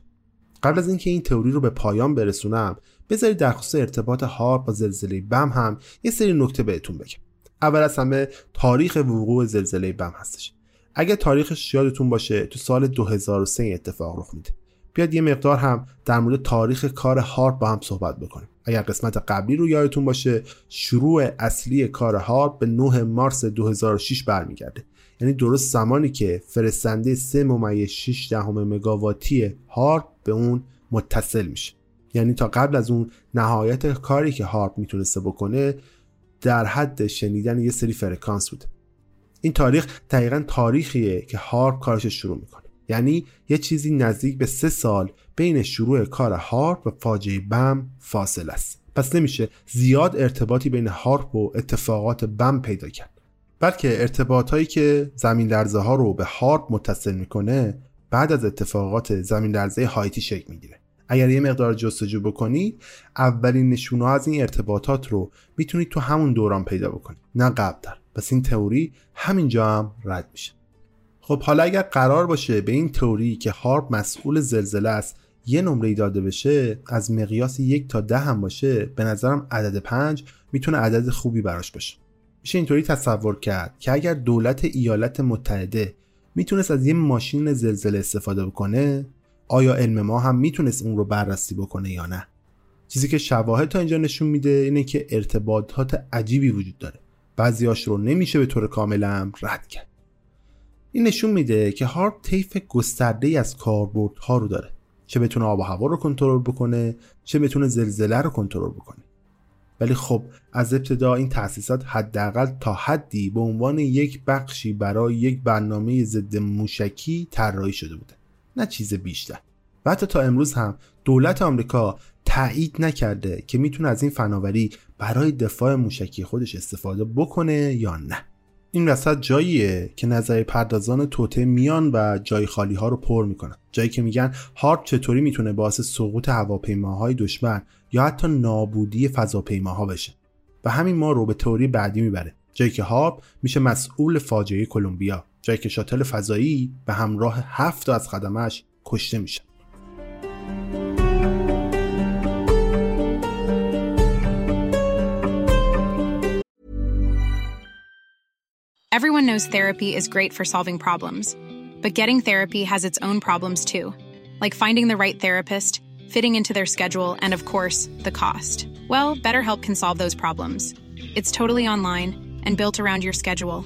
قبل از اینکه این تئوری رو به پایان برسونم بذارید در خصوص ارتباط هارپ با زلزله بم هم یه سری نکته بهتون بگم. اول از همه تاریخ وقوع زلزله بم هستش. اگه تاریخش یادتون باشه تو سال 2003 اتفاق رخ میده. بیاد یه مقدار هم در مورد تاریخ کار هارپ با هم صحبت بکنیم. اگر قسمت قبلی رو یادتون باشه شروع اصلی کار هارپ به 9 مارس 2006 برمیگرده. یعنی درست زمانی که فرستنده 3 ممیز 6 دهم مگاواتی هارپ به اون متصل میشه. یعنی تا قبل از اون نهایت کاری که هارپ می‌تونسته بکنه در حد شنیدن یه سری فرکانس بوده. این تاریخ دقیقا تاریخیه که هارپ کارشو شروع می‌کنه. یعنی یه چیزی نزدیک به سه سال بین شروع کار هارپ و فاجعه بم فاصله است. پس نمیشه زیاد ارتباطی بین هارپ و اتفاقات بم پیدا کرد. بلکه ارتباط هایی که زمین ها رو به هارپ متصل می‌کنه بعد از اتفاقات زمین لرزه هایتی شکل می‌گیره. اگر یه مقدار جستجو بکنید اولین نشونه از این ارتباطات رو می‌تونید تو همون دوران پیدا بکنید. نه قبلتر. پس این تئوری همینجا هم رد میشه. خب حالا اگر قرار باشه به این تئوری که هارپ مسئول زلزله است یه نمره داده بشه از مقیاس یک تا ده هم باشه به نظرم عدد پنج می‌تونه عدد خوبی براش باشه. میشه اینطوری تصور کرد که اگر دولت ایالات متحده می‌تونست از یه ماشین زلزله استفاده بکنه آیا علم ما هم می‌تونست اون رو بررسی بکنه یا نه؟ چیزی که شواهد تا اینجا نشون میده اینه که ارتباطات عجیبی وجود داره. بعضیاش رو نمیشه به طور کامل رد کرد. این نشون میده که هارپ طیف گسترده از کاربردها رو داره. چه بتونه آب و هوا رو کنترل بکنه چه بتونه زلزله رو کنترل بکنه. ولی خب از ابتدا این تأسیسات حداقل تا حدی به عنوان یک بخشی برای یک برنامه ضد موشکی طراحی شده بوده. نه چیز بیشتر. و حتی تا امروز هم دولت آمریکا تایید نکرده که می‌تونه از این فناوری برای دفاع موشکی خودش استفاده بکنه یا نه. این وسط جاییه که نظر پردازان توته میان و جای خالی ها رو پر می‌کنن جایی که میگن هارپ چطوری می‌تونه باعث سقوط هواپیماهای دشمن یا حتی نابودی فضاپیماها بشه. و همین ما رو به تئوری بعدی می‌بره. جایی که هارپ میشه مسئول فاجعه کلمبیا. جایی که شاتل فضایی به همراه هفت از خدمش کشته میشه Everyone knows therapy is great for solving problems, but getting therapy has its own problems too, like finding the right therapist, fitting into their schedule, and of course, the cost. Well, BetterHelp can solve those problems. It's totally online and built around your schedule.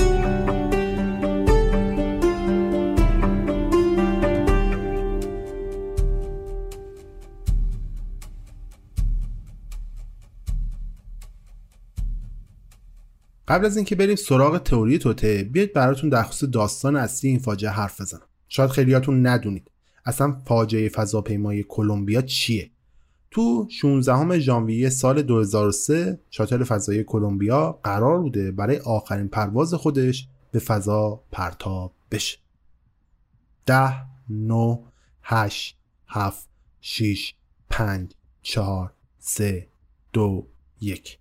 قبل از اینکه بریم سراغ تئوری توته بیاید براتون در خصوص داستان اصلی این فاجعه حرف بزنم. شاید خیلیاتون ندونید. اصلا فاجعه فضاپیمای کلمبیا چیه؟ تو 16 ژانویه سال 2003 شاتل فضایی کلمبیا قرار بوده برای آخرین پرواز خودش به فضا پرتاب بشه. 10 9 8 7 6 5 4 3 2 1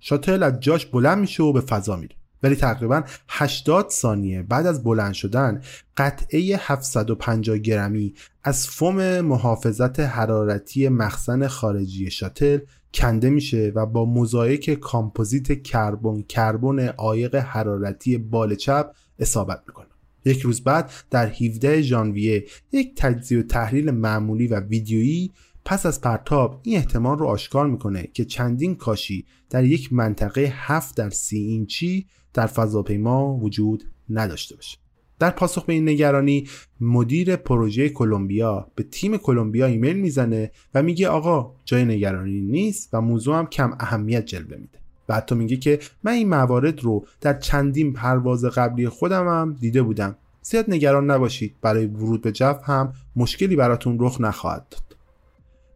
شاتل از جاش بلند میشه و به فضا میره. ولی تقریبا 80 ثانیه بعد از بلند شدن قطعه 750 گرمی از فوم محافظت حرارتی مخزن خارجی شاتل کنده میشه و با مزایک کامپوزیت کربن کربن عایق حرارتی بال چپ اصابت می‌کنه. یک روز بعد در 17 ژانویه یک تجزیه و تحلیل معمولی و ویدیویی پس از پرتاب این احتمال رو آشکار می‌کنه که چندین کاشی در یک منطقه 7 در 30 اینچی در فضاپیما وجود نداشته باشه. در پاسخ به این نگرانی مدیر پروژه کلمبیا به تیم کلمبیا ایمیل می‌زنه و میگه آقا جای نگرانی نیست و موضوع هم کم اهمیت جلوه میده. و حتی میگه که من این موارد رو در چندین پرواز قبلی خودم هم دیده بودم. زیاد نگران نباشید برای ورود به جو هم مشکلی براتون رخ نخواهد داد.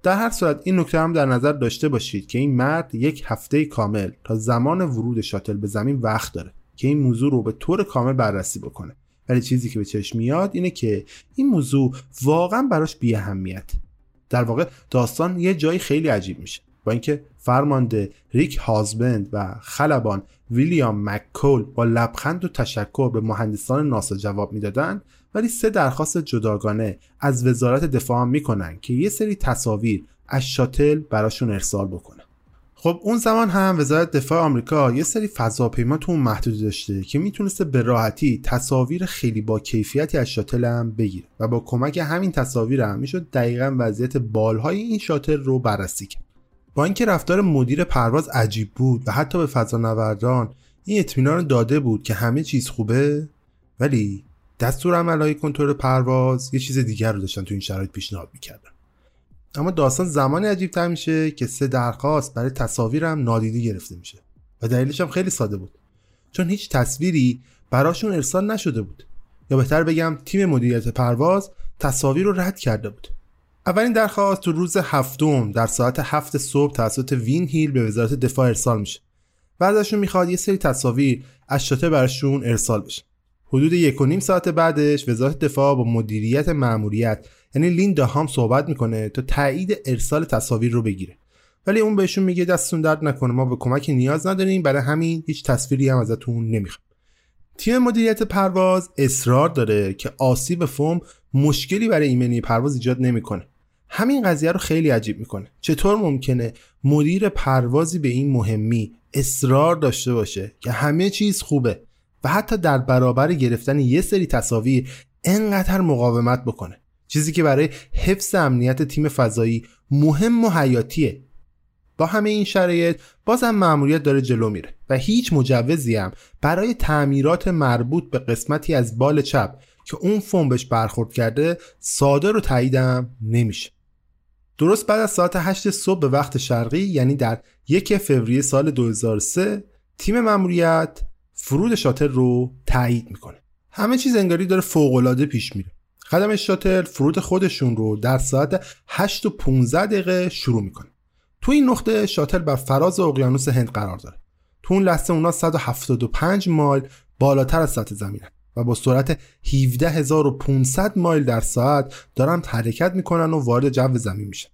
در هر صورت این نکته هم در نظر داشته باشید که این مرد یک هفته کامل تا زمان ورود شاتل به زمین وقت داره که این موضوع رو به طور کامل بررسی بکنه. ولی چیزی که به چشم میاد اینه که این موضوع واقعا براش بی اهمیت در واقع داستان یه جایی خیلی عجیب میشه. با اینکه فرمانده ریک هازبند و خلبان ویلیام مککول با لبخند و تشکر به مهندسان ناسا جواب می‌دادند ولی سه درخواست جداگانه از وزارت دفاع می‌کنن که یه سری تصاویر از شاتل براشون ارسال بکنه. خب اون زمان هم وزارت دفاع آمریکا یه سری فضاپیما تو اون محدود داشته که می‌تونسته به راحتی تصاویر خیلی با کیفیتی از شاتل هم بگیره و با کمک همین تصاویر هم می‌شد دقیقا وضعیت بالهای این شاتل رو بررسی کرد. با اینکه رفتار مدیر پرواز عجیب بود و حتی به فضانوردان این اطمینان داده بود که همه چیز خوبه ولی دستور عملهای کنترل پرواز یه چیز دیگر رو داشتن تو این شرایط پیشنهاد می‌کردن. اما داستان زمانی عجیب تر میشه که سه درخواست برای تصاویرم نادیده گرفته میشه و دلیلش هم خیلی ساده بود. چون هیچ تصویری براشون ارسال نشده بود. یا بهتر بگم تیم مدیریت پرواز تصاویر رو رد کرده بود. اولین درخواست تو روز هفتم در ساعت هفت صبح توسط وین هیل به وزارت دفاع ارسال میشه و ازشون می‌خواد یه سری تصاویر از شاته براشون ارسال بشه. حدود یک و نیم ساعت بعدش وزارت دفاع با مدیریت مأموریت یعنی لیندا هم صحبت می‌کنه تا تایید ارسال تصاویر رو بگیره. ولی اون بهشون میگه دستتون درد نکنه ما به کمک نیاز نداریم برای همین هیچ تصویری هم ازتون نمی‌خوام. تیم مدیریت پرواز اصرار داره که آسیب فوم مشکلی برای ایمنی پرواز ایجاد نمی‌کنه. همین قضیه رو خیلی عجیب می‌کنه. چطور ممکنه مدیر پروازی به این مهمی اصرار داشته باشه که همه چیز خوبه؟ و حتی در برابر گرفتن یه سری تصاویر انقدر مقاومت بکنه. چیزی که برای حفظ امنیت تیم فضایی مهم و حیاتیه. با همه این شرایط بازم مأموریت داره جلو میره و هیچ مجوزی هم برای تعمیرات مربوط به قسمتی از بال چپ که اون فوم بهش برخورد کرده صادر و تاییدم نمیشه. درست بعد از ساعت 8 صبح به وقت شرقی یعنی در یک فوریه سال 2003 تیم مأموریت فرود شاتل رو تایید می‌کنه. همه چیز انگاری داره فوقالعاده پیش میره. خدم شاتل فرود خودشون رو در ساعت 8 و 15 دقیقه شروع می‌کنه. تو این نقطه شاتل بر فراز اقیانوس هند قرار داره. تو اون لحظه اونا 175 مایل بالاتر از سطح زمینن و با سرعت 17500 مایل در ساعت دارن حرکت می‌کنن و وارد جو زمین میشن.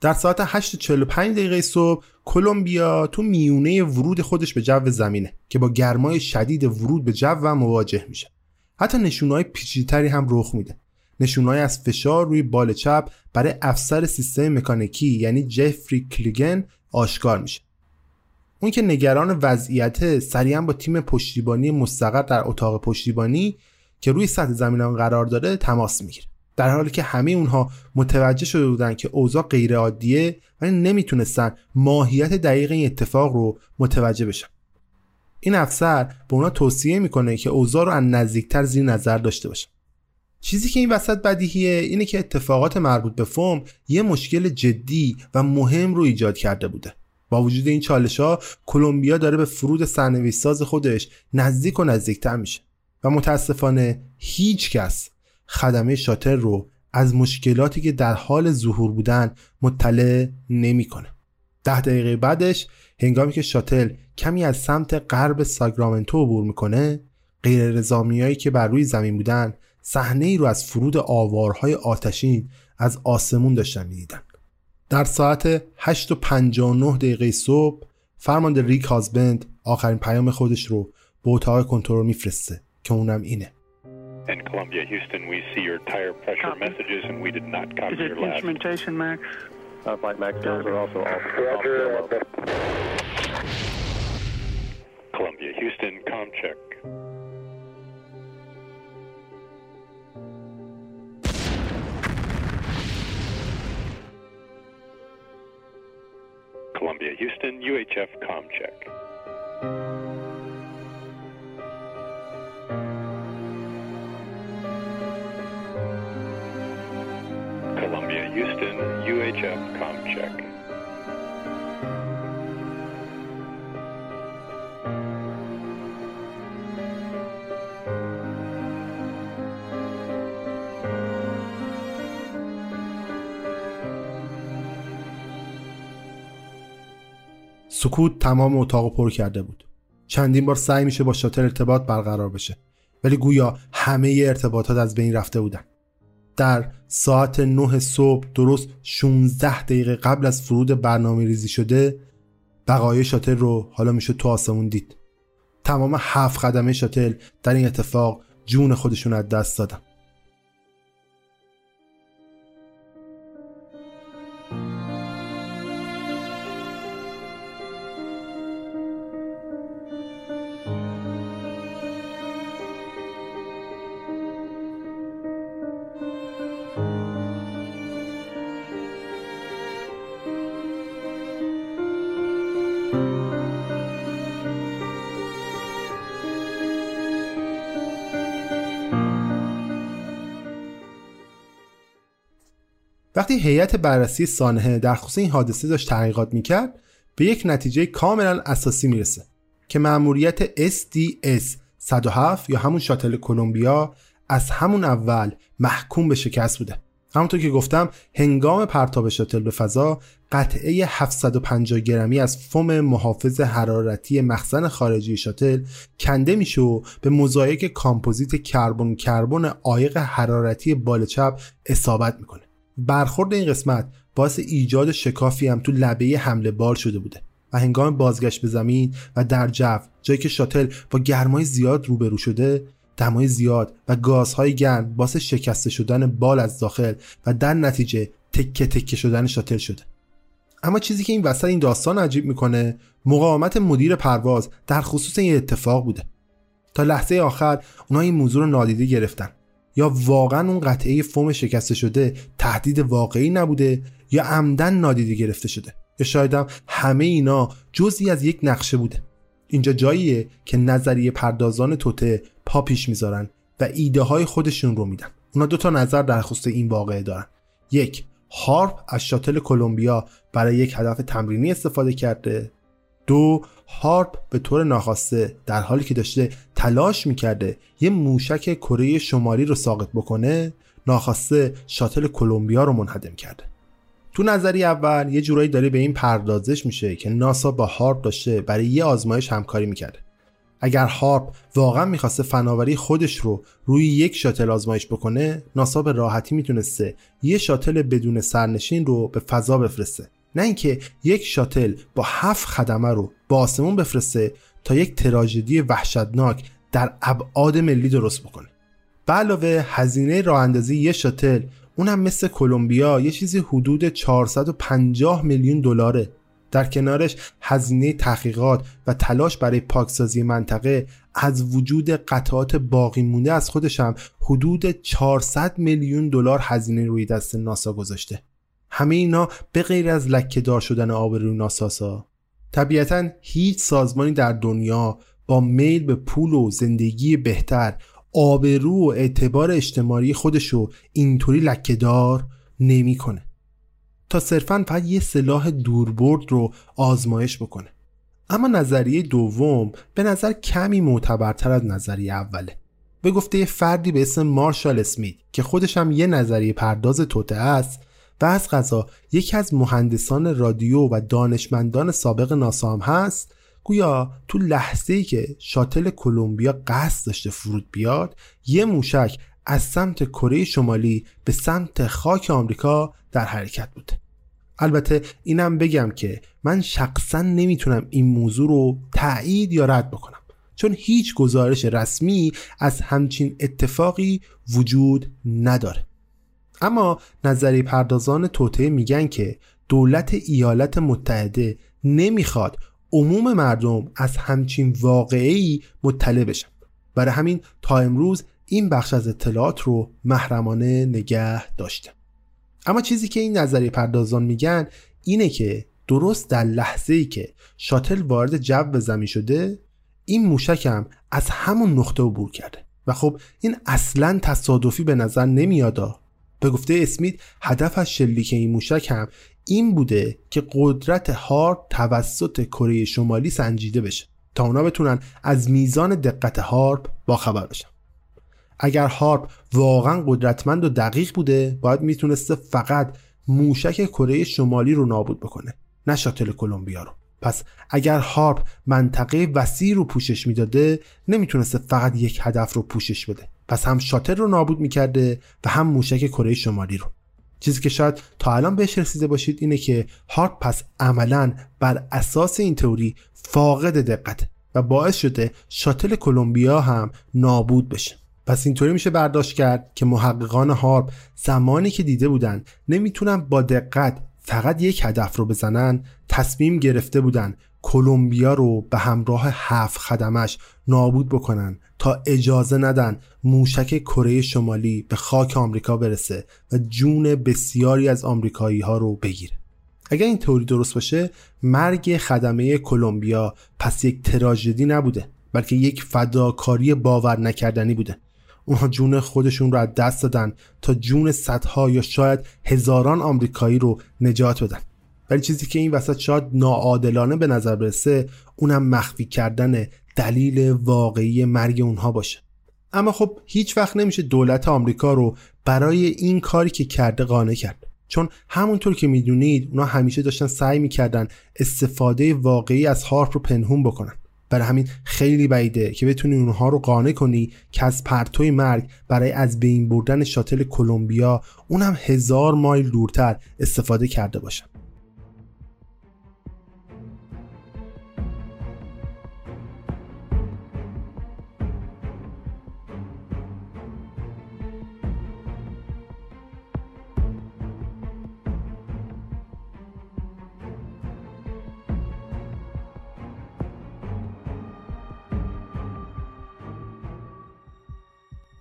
در ساعت 8:45 دقیقه صبح کلمبیا تو میونه ورود خودش به جو زمینه که با گرمای شدید ورود به جو مواجه میشه. حتی نشونهای پیچیده‌تری هم رخ میده. نشونهای از فشار روی بال چپ برای افسر سیستم مکانیکی یعنی جفری کلیگن آشکار میشه. اون که نگران وضعیت سریعا با تیم پشتیبانی مستقر در اتاق پشتیبانی که روی سطح زمین قرار داره تماس می‌گیره. در حالی که همه اونها متوجه شده بودن که اوضاع غیر عادیه ولی نمی‌تونستن ماهیت دقیق این اتفاق رو متوجه بشن. این افسر به اونا توصیه می‌کنه که اوضاع رو از نزدیکتر زیر نظر داشته باشن. چیزی که این وسط بدیهیه اینه که اتفاقات مربوط به فوم یه مشکل جدی و مهم رو ایجاد کرده بوده. با وجود این چالش ها کلمبیا داره به فرود سرنوشت ساز خودش نزدیک و نزدیکتر میشه و متاسفانه هیچ کس خدمه شاتر رو از مشکلاتی که در حال ظهور بودن مطلع نمی‌کنه. ده دقیقه بعدش هنگامی که شاتل کمی از سمت غرب ساگرامنتو عبور می‌کنه غیر رزامیایی که بر روی زمین بودن صحنه ای رو از فرود آوارهای آتشین از آسمون داشتن می‌دیدن در ساعت 8 و 59 دقیقه صبح فرمانده ریک هازبند آخرین پیام خودش رو به اتاق کنترل میفرسته که اونم اینه And Columbia, Houston, we see your tire pressure Copy. messages and we did not copy Is it your last. instrumentation, Max? Uh, Flight Max, those are also off. off Columbia, Houston, com check. Columbia, Houston, UHF com check. Houston, UHF com check. سکوت تمام اتاق پر کرده بود چندین بار سعی میشه با شاتل ارتباط برقرار بشه ولی گویا همه ارتباطات از بین رفته بودن در ساعت 9 صبح درست 16 دقیقه قبل از فرود برنامه ریزی شده بقایای شاتل رو حالا میشه تو آسمون دید. تمام هفت قدمه شاتل در این اتفاق جون خودشون از دست دادن. هیئت بررسی سانحه در خصوص این حادثه داشت تحقیقات می‌کرد به یک نتیجه کاملا اساسی می‌رسه که مأموریت STS 107 یا همون شاتل کلمبیا از همون اول محکوم به شکست بوده. همونطور که گفتم هنگام پرتاب شاتل به فضا قطعه 750 گرمی از فوم محافظ حرارتی مخزن خارجی شاتل کنده میشه و به مزایک کامپوزیت کربن کربن عایق حرارتی بال چپ اصابت می‌کنه. برخورد این قسمت باعث ایجاد شکافی هم تو لبه حمله بال شده بوده و هنگام بازگشت به زمین و در جو جایی که شاتل با گرمای زیاد روبرو شده دمای زیاد و گازهای گرم باعث شکسته شدن بال از داخل و در نتیجه تکه تکه شدن شاتل شده. اما چیزی که این وسط این داستان عجیب می‌کنه مقاومت مدیر پرواز در خصوص این اتفاق بوده. تا لحظه آخر اونا این موضوع رو نادیده گرفتن. یا واقعا اون قطعه فوم شکسته شده تهدید واقعی نبوده یا عمدن نادیده گرفته شده؟ یا شایدم همه اینا جزئی از یک نقشه بوده. اینجا جاییه که نظریه پردازان توته پا پیش می‌ذارن و ایده های خودشون رو میدن. اونا دو تا نظر در خصوص این واقعه دارن. یک هارپ از شاتل کلمبیا برای یک هدف تمرینی استفاده کرده. دو هارپ به طور ناخواسته در حالی که داشته تلاش می‌کرده یه موشک کره شمالی رو ساقط بکنه ناخواسته شاتل کلمبیا رو منهدم کرده. تو نظری اول یه جورایی داره به این پردازش میشه که ناسا با هارپ داشته برای یه آزمایش همکاری می‌کرده. اگر هارپ واقعا می‌خواسته فناوری خودش رو روی یک شاتل آزمایش بکنه ناسا به راحتی می‌تونسته یه شاتل بدون سرنشین رو به فضا بفرسته. نه اینکه یک شاتل با هفت خدمه رو با آسمون بفرسته تا یک تراژدی وحشتناک در ابعاد ملی درست بکنه. به علاوه هزینه راه اندازی یه شاتل اونم مثل کلمبیا یه چیزی حدود 450 میلیون دلاره. در کنارش هزینه تحقیقات و تلاش برای پاکسازی منطقه از وجود قطعات باقی مونده از خودش هم حدود 400 میلیون دلار هزینه روی دست ناسا گذاشته. همه اینا به غیر از لکه دار شدن آبروی ناساسا. طبیعتا هیچ سازمانی در دنیا با میل به پول و زندگی بهتر آبرو و اعتبار اجتماعی خودشو اینطوری لکهدار نمی‌کنه. تا صرفا فقط یه سلاح دوربرد رو آزمایش بکنه. اما نظریه دوم به نظر کمی معتبرتر از نظریه اوله. به گفته فردی به اسم مارشال اسمیت که خودش هم یه نظریه پرداز توته است و از غذا یکی از مهندسان رادیو و دانشمندان سابق ناسا هم هست. گویا تو لحظه ای که شاتل کلمبیا قصد داشته فرود بیاد یه موشک از سمت کره شمالی به سمت خاک آمریکا در حرکت بوده. البته اینم بگم که من شخصا نمی‌تونم این موضوع رو تایید یا رد بکنم چون هیچ گزارش رسمی از همچین اتفاقی وجود نداره. اما نظری پردازان توطعه میگن که دولت ایالات متحده نمی‌خواد عموم مردم از همچین واقعی مطلع بشن. برای همین تا امروز این بخش از اطلاعات رو محرمانه نگه داشته. اما چیزی که این نظری پردازان میگن اینه که درست در لحظه ای که شاتل وارد جو زمین شده این موشک هم از همون نقطه عبور کرده. و خب این اصلا تصادفی به نظر نمیاد به گفته اسمیت هدف از شلیک این موشک هم این بوده که قدرت هارپ توسط کره شمالی سنجیده بشه تا اونا بتونن از میزان دقت هارپ باخبر بشن. اگر هارپ واقعا قدرتمند و دقیق بوده باید می‌تونسته فقط موشک کره شمالی رو نابود بکنه نه شاتل کلمبیا رو. پس اگر هارپ منطقه وسیعی رو پوشش می‌داده نمی‌تونسته فقط یک هدف رو پوشش بده. پس هم شاتل رو نابود می‌کرده و هم موشک کره شمالی رو. چیزی که شاید تا الان بهش رسیده باشید اینه که هارپ پس عملا بر اساس این تئوری فاقد دقت و باعث شده شاتل کلمبیا هم نابود بشه. پس اینطوری میشه برداشت کرد که محققان هارپ زمانی که دیده بودن نمی‌تونن با دقت فقط یک هدف رو بزنن تصمیم گرفته بودن کلمبیا رو به همراه هفت خدمش نابود بکنن تا اجازه ندن موشک کره شمالی به خاک آمریکا برسه و جون بسیاری از آمریکایی ها رو بگیره. اگر این تئوری درست باشه مرگ خدمه کلمبیا پس یک تراژدی نبوده بلکه یک فداکاری باور نکردنی بوده. اونها جون خودشون رو از دست دادن تا جون صدها یا شاید هزاران آمریکایی رو نجات بدن. ولی چیزی که این وسط شاید ناعادلانه به نظر برسه اونم مخفی کردن دلیل واقعی مرگ اونها باشه. اما خب هیچ وقت نمیشه دولت آمریکا رو برای این کاری که کرده قانع کرد. چون همونطور که می‌دونید اونا همیشه داشتن سعی می‌کردن استفاده واقعی از هارپ رو پنهون بکنن. برای همین خیلی بعیده که بتونی اونها رو قانع کنی که از پرتوی مرگ برای از بین بردن شاتل کلمبیا اونم هزار مایل دورتر استفاده کرده باشن.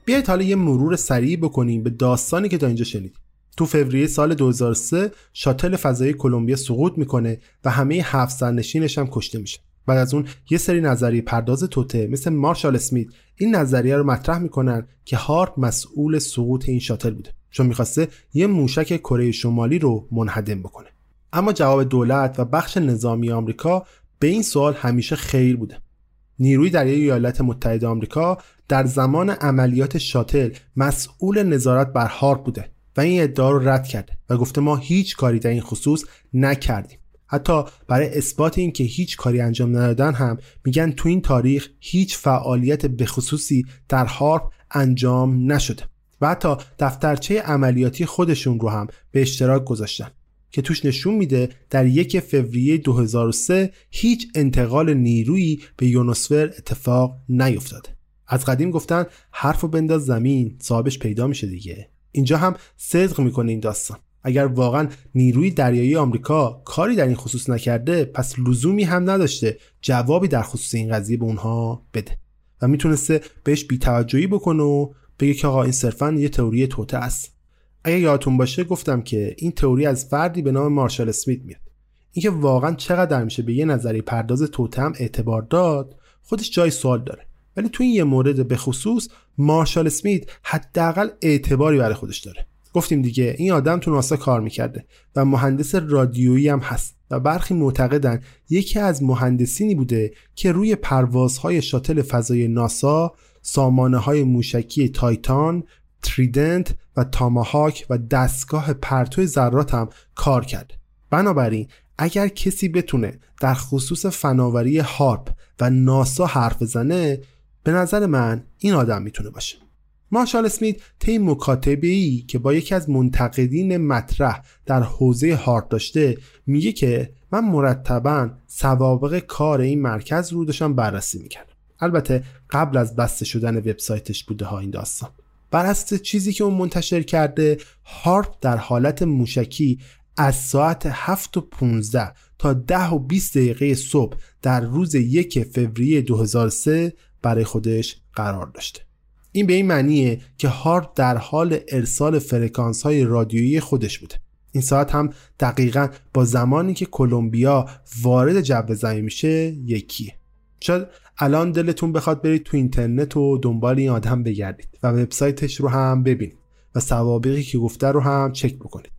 بیایید حالا یه مرور سریع بکنیم به داستانی که تا اینجا شنیدیم. تو فوریه سال 2003 شاتل فضایی کلمبیا سقوط می‌کنه و همه هفت سرنشینش هم کشته میشه. بعد از اون یه سری نظریه پرداز توته مثل مارشال اسمیت این نظریه رو مطرح می‌کنن که هارپ مسئول سقوط این شاتل بوده چون می‌خواسته یه موشک کره شمالی رو منهدم بکنه. اما جواب دولت و بخش نظامی آمریکا به این سوال همیشه خیر بوده. نیروی دریایی ایالات متحده آمریکا در زمان عملیات شاتل مسئول نظارت بر هارپ بوده و این ادعا رو رد کرده و گفته ما هیچ کاری در این خصوص نکردیم. حتی برای اثبات اینکه هیچ کاری انجام ندادن هم میگن تو این تاریخ هیچ فعالیت به خصوصی در هارپ انجام نشده و حتی دفترچه عملیاتی خودشون رو هم به اشتراک گذاشتن. که توش نشون میده در یک فوریه 2003 هیچ انتقال نیرویی به یونوسفر اتفاق نیفتاده از قدیم گفتن حرف و بنداز زمین صاحبش پیدا میشه دیگه. اینجا هم صدق می‌کنه این داستان. اگر واقعا نیروی دریایی آمریکا کاری در این خصوص نکرده پس لزومی هم نداشته جوابی در خصوص این قضیه به اونها بده. و می‌تونسته بهش بیتوجهی بکنه و بگه که آقا این صرفا یه تئوری توته است. اگه یادتون باشه گفتم که این تئوری از فردی به نام مارشال اسمیت میاد. اینکه واقعا چقدر میشه به یه نظری پرداز توته اعتبار داد خودش جای سوال داره. ولی تو این یه مورد به خصوص مارشال اسمیت حداقل اعتباری برای خودش داره. گفتیم دیگه این آدم تو ناسا کار می‌کرده و مهندس رادیویی هم هست و برخی معتقدن یکی از مهندسینی بوده که روی پروازهای شاتل فضای ناسا سامانه های موشکی تایتان تریدنت و تاماهاک و دستگاه پرتو ذرات هم کار کرد. بنابراین اگر کسی بتونه در خصوص فناوری هارپ و ناسا حرف بزنه به نظر من این آدم می‌تونه باشه. مارشال اسمیت طی مکاتبه ای که با یکی از منتقدین مطرح در حوزه هارپ داشته میگه که من مرتبا سوابق کار این مرکز رو داشتم بررسی می‌کردم. البته قبل از بسته شدن وبسایتش بوده ها این داستان. بر اساس چیزی که اون منتشر کرده هارپ در حالت موشکی از ساعت 7 و 15 تا 10 و 20 دقیقه صبح در روز یک فوریه 2003 برای خودش قرار داشته. این به این معنیه که هارپ در حال ارسال فرکانس های رادیویی خودش بوده. این ساعت هم دقیقا با زمانی که کلمبیا وارد جو زمین میشه یکیه. الان دلتون بخواد برید تو اینترنت و دنبال این آدم بگردید و وبسایتش رو هم ببینید و سوابقی که گفته رو هم چک بکنید.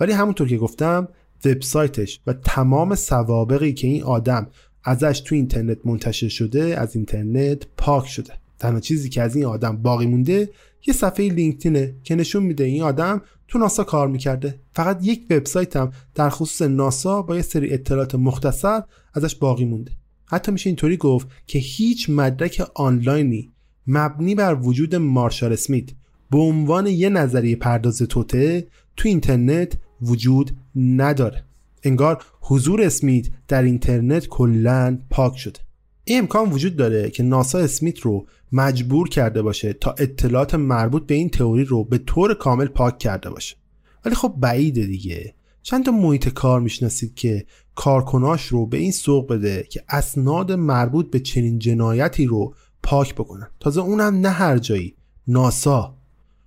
ولی همونطور که گفتم وبسایتش و تمام سوابقی که این آدم ازش تو اینترنت منتشر شده از اینترنت پاک شده. تنها چیزی که از این آدم باقی مونده یه صفحه لینکدینه که نشون میده این آدم تو ناسا کار می‌کرده. فقط یک وبسایت هم در خصوص ناسا با یه سری اطلاعات مختصر ازش باقی مونده. حتی میشه اینطوری گفت که هیچ مدرک آنلاینی مبنی بر وجود مارشال اسمیت به عنوان یه نظریه پرداز توته تو اینترنت وجود نداره. انگار حضور اسمیت در اینترنت کلا پاک شده. این امکان وجود داره که ناسا اسمیت رو مجبور کرده باشه تا اطلاعات مربوط به این تئوری رو به طور کامل پاک کرده باشه. ولی خب بعیده دیگه. چند تا محیط کار می‌شناسید که کارکناش رو به این سوق بده که اسناد مربوط به چنین جنایتی رو پاک بکنن. تازه اونم نه هر جایی ناسا.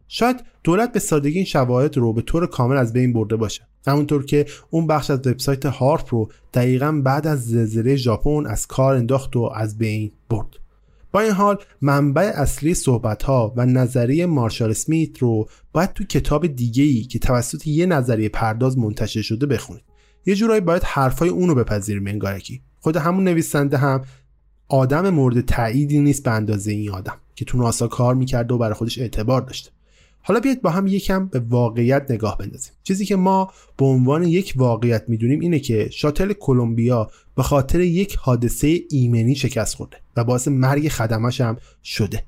شاید دولت به سادگی این شواهد رو به طور کامل از بین برده باشه. همونطور که اون بخش از وبسایت هارپ رو دقیقا بعد از زلزله ژاپن از کار انداخت و از بین برد. با این حال منبع اصلی صحبت ها و نظریه مارشال اسمیت رو باید تو کتاب دیگه ای که توسط یه نظریه پرداز منتشر شده بخونید. یه جورایی باید حرفای اونو بپذیریم انگارکی خود همون نویسنده هم آدم مورد تاییدی نیست به اندازه این آدم که تو ناسا کار می‌کرده و برای خودش اعتبار داشته. حالا بیاید با هم یکم به واقعیت نگاه بندازیم. چیزی که ما به عنوان یک واقعیت می‌دونیم اینه که شاتل کلمبیا به خاطر یک حادثه ایمنی شکست خورده و باعث مرگ خدمش هم شده.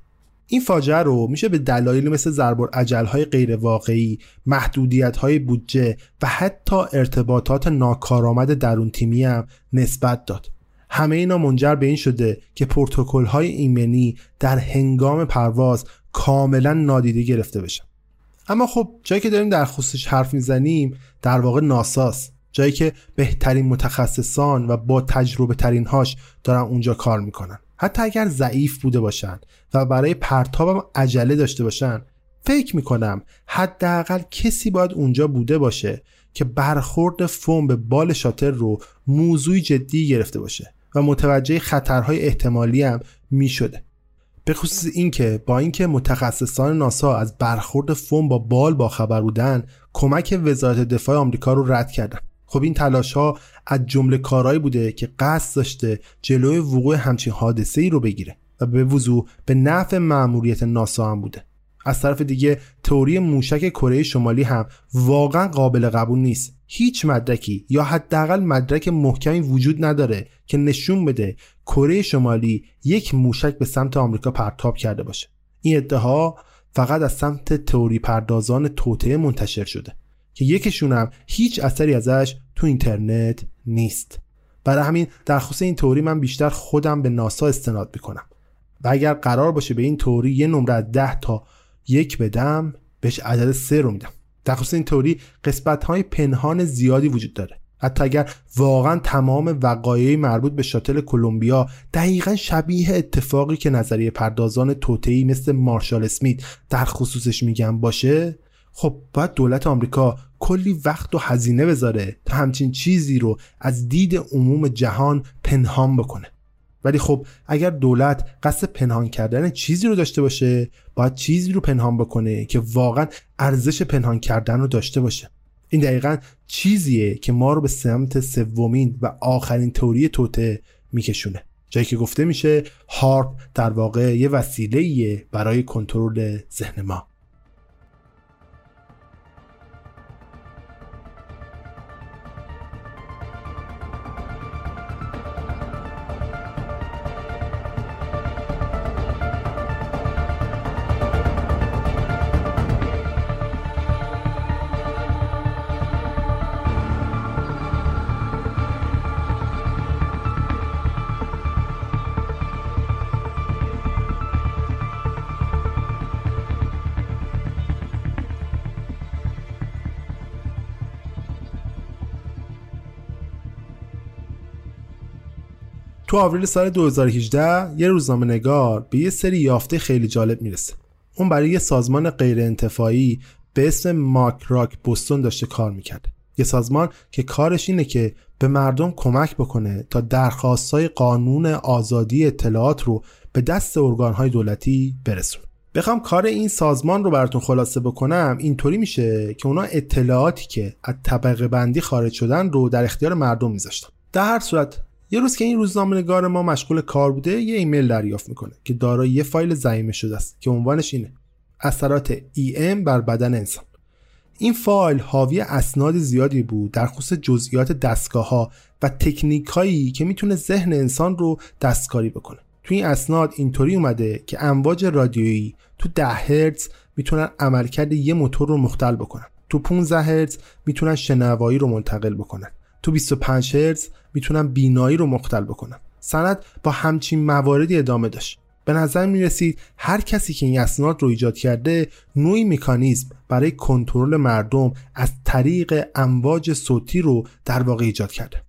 این فاجعه رو میشه به دلایلی مثل ضرب های غیر واقعی، محدودیت های بودجه و حتی ارتباطات ناکارآمد درون تیمی هم نسبت داد. همه اینا منجر به این شده که پروتکل های ایمنی در هنگام پرواز کاملا نادیده گرفته بشن. اما خب جایی که داریم در خصوصش حرف می‌زنیم در واقع ناساست جایی که بهترین متخصصان و با تجربه ترین هاش دارن اونجا کار می‌کنن حتی اگر ضعیف بوده باشن و برای پرتابم عجله داشته باشن فکر می‌کنم حداقل کسی باید اونجا بوده باشه که برخورد فوم به بال شاتر رو موضوعی جدی گرفته باشه و متوجه خطرهای احتمالی هم می‌شده. به خصوص اینکه با اینکه متخصصان ناسا از برخورد فوم با بال باخبر بودن کمک وزارت دفاع آمریکا رو رد کردن. خب این تلاش ها از جمله کارهایی بوده که قصد داشته جلوی وقوع همچین حادثه ای رو بگیره و به وضوع به نفع مأموریت ناسا هم بوده. از طرف دیگه تئوری موشک کره شمالی هم واقعا قابل قبول نیست. هیچ مدرکی یا حداقل مدرک محکمی وجود نداره که نشون بده کره شمالی یک موشک به سمت آمریکا پرتاب کرده باشه. این ادعا فقط از سمت تئوری پردازان توطعه منتشر شده. که یکیشون هم هیچ اثری ازش تو اینترنت نیست. برای همین در خصوص این توری من بیشتر خودم به ناسا استناد می‌کنم. و اگر قرار باشه به این توری یه نمره از ده تا یک بدم بهش عدد سه رو میدم. در خصوص این توری قسمت های پنهان زیادی وجود داره. حتی اگر واقعا تمام وقایع مربوط به شاتل کلمبیا دقیقا شبیه اتفاقی که نظریه پردازان توتعی مثل مارشال اسمیت در خصوصش میگن باشه خب باید دولت آمریکا کلی وقت و هزینه بذاره تا همچین چیزی رو از دید عموم جهان پنهان بکنه. ولی خب اگر دولت قصد پنهان کردن چیزی رو داشته باشه باید چیزی رو پنهان بکنه که واقعا ارزش پنهان کردن رو داشته باشه. این دقیقا چیزیه که ما رو به سمت سومین و آخرین توری توته میکشونه. جایی که گفته میشه هارپ در واقع یه وسیله برای کنترل ذهن ما. تو آوریل سال 2018 یه روزنامه نگار به یه سری یافته خیلی جالب می‌رسه. اون برای یه سازمان غیر انتفاعی به اسم ماک راک بوستون داشته کار می‌کرده یه سازمان که کارش اینه که به مردم کمک بکنه تا درخواستای قانون آزادی اطلاعات رو به دست ارگانهای دولتی برسونه. بخوام کار این سازمان رو براتون خلاصه بکنم اینطوری میشه که اونا اطلاعاتی که از طبقه بندی خارج شدن رو در اختیار مردم میذاشتن. در هر صورت یه روز که این روزنامه نگار ما مشغول کار بوده یه ایمیل دریافت می‌کنه که دارای یه فایل ضمیمه شده است که عنوانش اینه اثرات ام بر بدن انسان. این فایل حاوی اسناد زیادی بود در خصوص جزئیات دستگاه ها و تکنیک هایی که می‌تونه ذهن انسان رو دستکاری بکنه. تو این اسناد اینطوری اومده که امواج رادیویی تو 10 هرتز می‌تونن عملکرد یه موتور رو مختل بکنن. تو 15 هرتز می‌تونن شنوایی رو منتقل بکنن. تو 25 هرتز می‌تونن بینایی رو مختل بکنن سند با همچین مواردی ادامه داشت. به نظر می رسید هر کسی که این اسناد رو ایجاد کرده نوعی مکانیزم برای کنترل مردم از طریق امواج صوتی رو در واقع ایجاد کرده.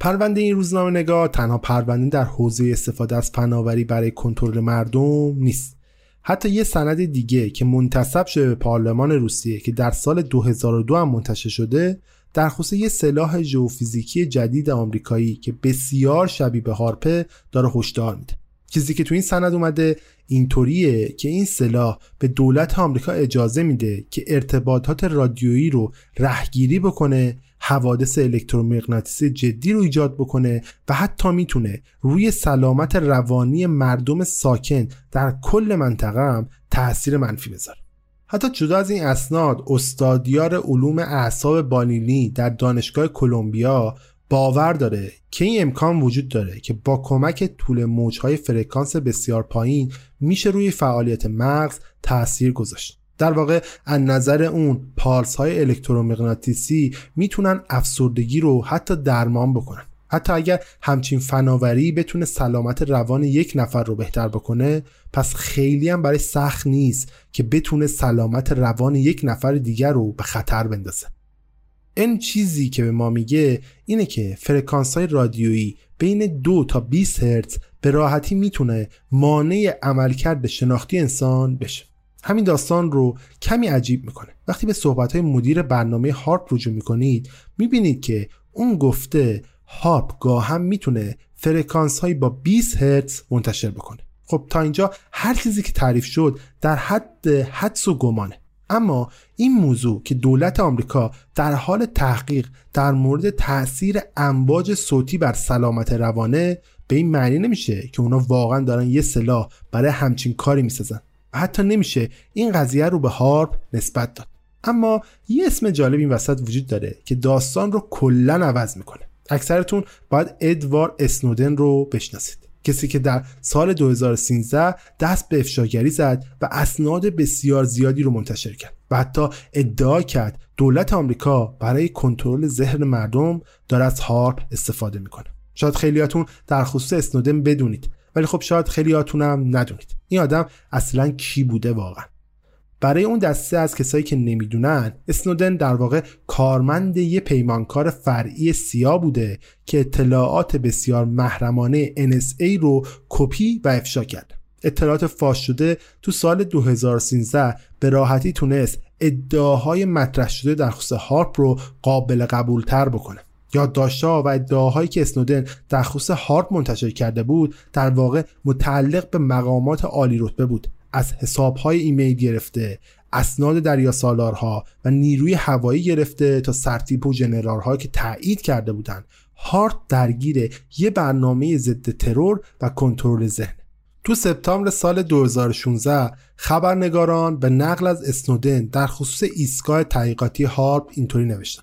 پرونده این روزنامه نگاه تنها پرونده در حوزه استفاده از فناوری برای کنترل مردم نیست. حتی یه سند دیگه که منتصب شده به پارلمان روسیه که در سال 2002 هم منتشر شده در خصوص یه سلاح ژئوفیزیکی جدید آمریکایی که بسیار شبیه به هارپه داره هشدار میده. چیزی که تو این سند اومده اینطوریه که این سلاح به دولت آمریکا اجازه میده که ارتباطات رادیویی رو رهگیری بکنه حوادث الکترومغناطیسی جدی رو ایجاد بکنه و حتی می‌تونه روی سلامت روانی مردم ساکن در کل منطقه هم تاثیر منفی بذاره. حتی جدا از این اسناد استادیار علوم اعصاب بالینی در دانشگاه کلمبیا باور داره که این امکان وجود داره که با کمک طول موجهای فرکانس بسیار پایین میشه روی فعالیت مغز تاثیر گذاشت. در واقع از نظر اون پالس های الکترومغناطیسی می‌تونن افسردگی رو حتی درمان بکنن. حتی اگر همچین فناوری بتونه سلامت روان یک نفر رو بهتر بکنه پس خیلی هم براش سخت نیست که بتونه سلامت روان یک نفر دیگر رو به خطر بندازه. این چیزی که به ما میگه اینه که فرکانس های رادیویی بین دو تا 20 هرتز به راحتی می‌تونه مانع عملکرد شناختی انسان بشه. همین داستان رو کمی عجیب می‌کنه. وقتی به صحبت های مدیر برنامه هارپ رجوع می‌کنید می‌بینید که اون گفته هارپ گاهاً می‌تونه فرکانس هایی با 20 هرتز منتشر بکنه. خب تا اینجا هر چیزی که تعریف شد در حد حدس و گمانه. اما این موضوع که دولت آمریکا در حال تحقیق در مورد تاثیر امواج صوتی بر سلامت روانه به این معنی نمیشه که اونا واقعا دارن یه سلاح برای همچین کاری می‌سازن. و حتی نمیشه این قضیه رو به هارپ نسبت داد. اما یه اسم جالب این وسط وجود داره که داستان رو کلا عوض می‌کنه. اکثرتون باید ادوار اسنودن رو بشناسید. کسی که در سال 2013 دست به افشاگری زد و اسناد بسیار زیادی رو منتشر کرد و حتی ادعا کرد دولت آمریکا برای کنترل ذهن مردم داره از هارپ استفاده می‌کنه. شاید خیلیاتون در خصوص اسنودن بدونید ولی خب شاید خیلیاتون هم ندونید. این آدم اصلا کی بوده واقعا؟ برای اون دسته از کسایی که نمی‌دونن اسنودن در واقع کارمند یه پیمانکار فرعی سیا بوده که اطلاعات بسیار محرمانه NSA رو کپی و افشا کرد. اطلاعات فاش شده تو سال 2013 به راحتی تونست ادعاهای مطرح شده در خصوص هارپ رو قابل قبول تر بکنه. یادداشت‌ها و ادعاهایی که اسنودن در خصوص هارپ منتشر کرده بود در واقع متعلق به مقامات عالی رتبه بود. از حسابهای ایمیل گرفته اسناد دریا سالارها و نیروی هوایی گرفته تا سرتیپ و جنرالها که تایید کرده بودند. هارت درگیر یه برنامه ضد ترور و کنترل ذهن. تو سپتامبر سال 2016 خبرنگاران به نقل از اسنودن در خصوص ایستگاه تحقیقاتی هارپ اینطوری نوشتن.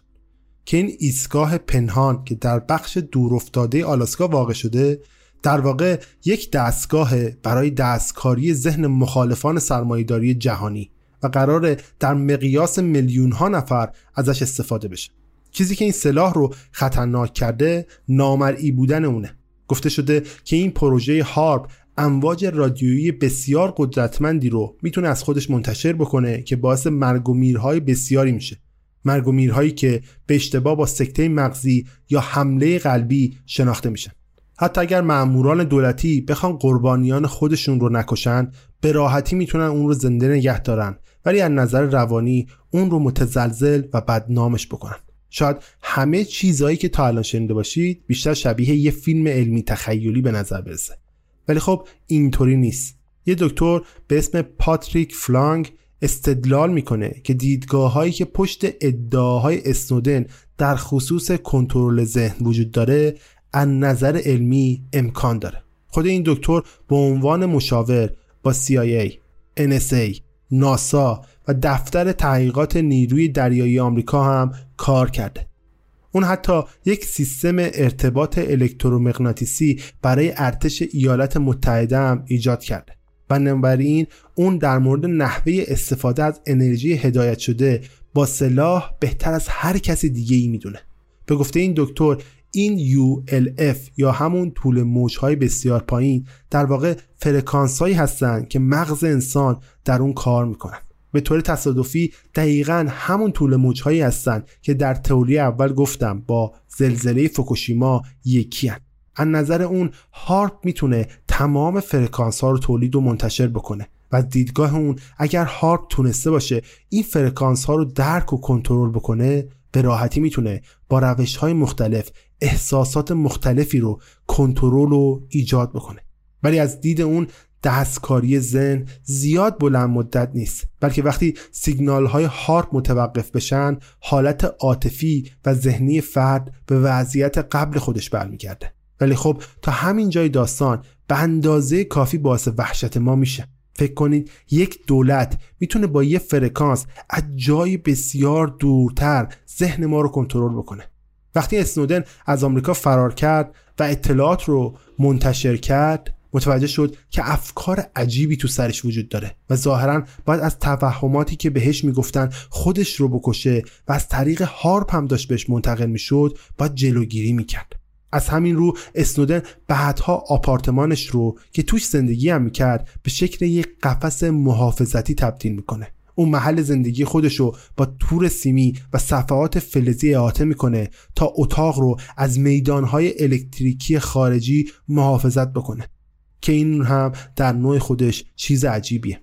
که این ایستگاه پنهان که در بخش دورافتاده آلاسکا واقع شده در واقع یک دستگاه برای دستکاری ذهن مخالفان سرمایهداری جهانی و قرار در مقیاس میلیون ها نفر ازش استفاده بشه. چیزی که این سلاح رو خطرناک کرده نامرئی بودن اونه. گفته شده که این پروژه هارپ امواج رادیویی بسیار قدرتمندی رو می‌تونه از خودش منتشر بکنه که باعث مرگ و میرهای بسیاری میشه. مرگ و میرهایی که به اشتباه با سکته مغزی یا حمله قلبی شناخته میشن. حتی اگر ماموران دولتی بخوان قربانیان خودشون رو نکشن به راحتی می‌تونن اون رو زنده نگه دارن. ولی از نظر روانی اون رو متزلزل و بدنامش بکنن. شاید همه چیزهایی که تا الان شنیده باشید بیشتر شبیه یه فیلم علمی تخیلی به نظر برسه. ولی خب اینطوری نیست. یه دکتر به اسم پاتریک فلانگ استدلال می‌کنه که دیدگاه هایی که پشت ادعاهای اسنودن در خصوص کنترل ذهن وجود داره از نظر علمی امکان داره. خود این دکتر به عنوان مشاور با CIA, NSA, ناسا و دفتر تحقیقات نیروی دریایی آمریکا هم کار کرده. اون حتی یک سیستم ارتباط الکترومغناطیسی برای ارتش ایالات متحده هم ایجاد کرده. بنابراین اون در مورد نحوه استفاده از انرژی هدایت شده با سلاح بهتر از هر کس دیگه ای می‌دونه. به گفته این دکتر این ULF یا همون طول موجهای بسیار پایین در واقع فرکانس هایی هستند که مغز انسان در اون کار می‌کنه به طور تصادفی دقیقا همون طول موجهایی هستند که در تئوری اول گفتم با زلزله فوکوشیما یکی هستن. از نظر اون هارپ می‌تونه تمام فرکانس ها رو تولید و منتشر بکنه و از دیدگاه اون اگر هارپ تونسته باشه این فرکانس ها رو درک و کنترل بکنه به راحتی می‌تونه با روش های مختلف احساسات مختلفی رو کنترل و ایجاد بکنه. ولی از دید اون دستکاری زن زیاد بلند مدت نیست. بلکه وقتی سیگنال های هارپ متوقف بشن حالت عاطفی و ذهنی فرد به وضعیت قبل خودش برمیگرده. ولی خب تا همین جای داستان به اندازه کافی باعث وحشت ما میشه. فکر کنید یک دولت می‌تونه با یه فرکانس از جای بسیار دورتر ذهن ما رو کنترل بکنه. وقتی اسنودن از آمریکا فرار کرد و اطلاعات رو منتشر کرد متوجه شد که افکار عجیبی تو سرش وجود داره و ظاهرا باید از توهماتی که بهش می‌گفتن خودش رو بکشه و از طریق هارپ هم داشت بهش منتقل می‌شد باید جلوگیری می‌کرد. از همین رو اسنودن بعدها آپارتمانش رو که توش زندگی هم می‌کرد به شکل یک قفس محافظتی تبدیل می‌کنه. اون محل زندگی خودش رو با تور سیمی و صفحات فلزی احاطه می‌کنه تا اتاق رو از میدانهای الکتریکی خارجی محافظت بکنه که این هم در نوع خودش چیز عجیبیه.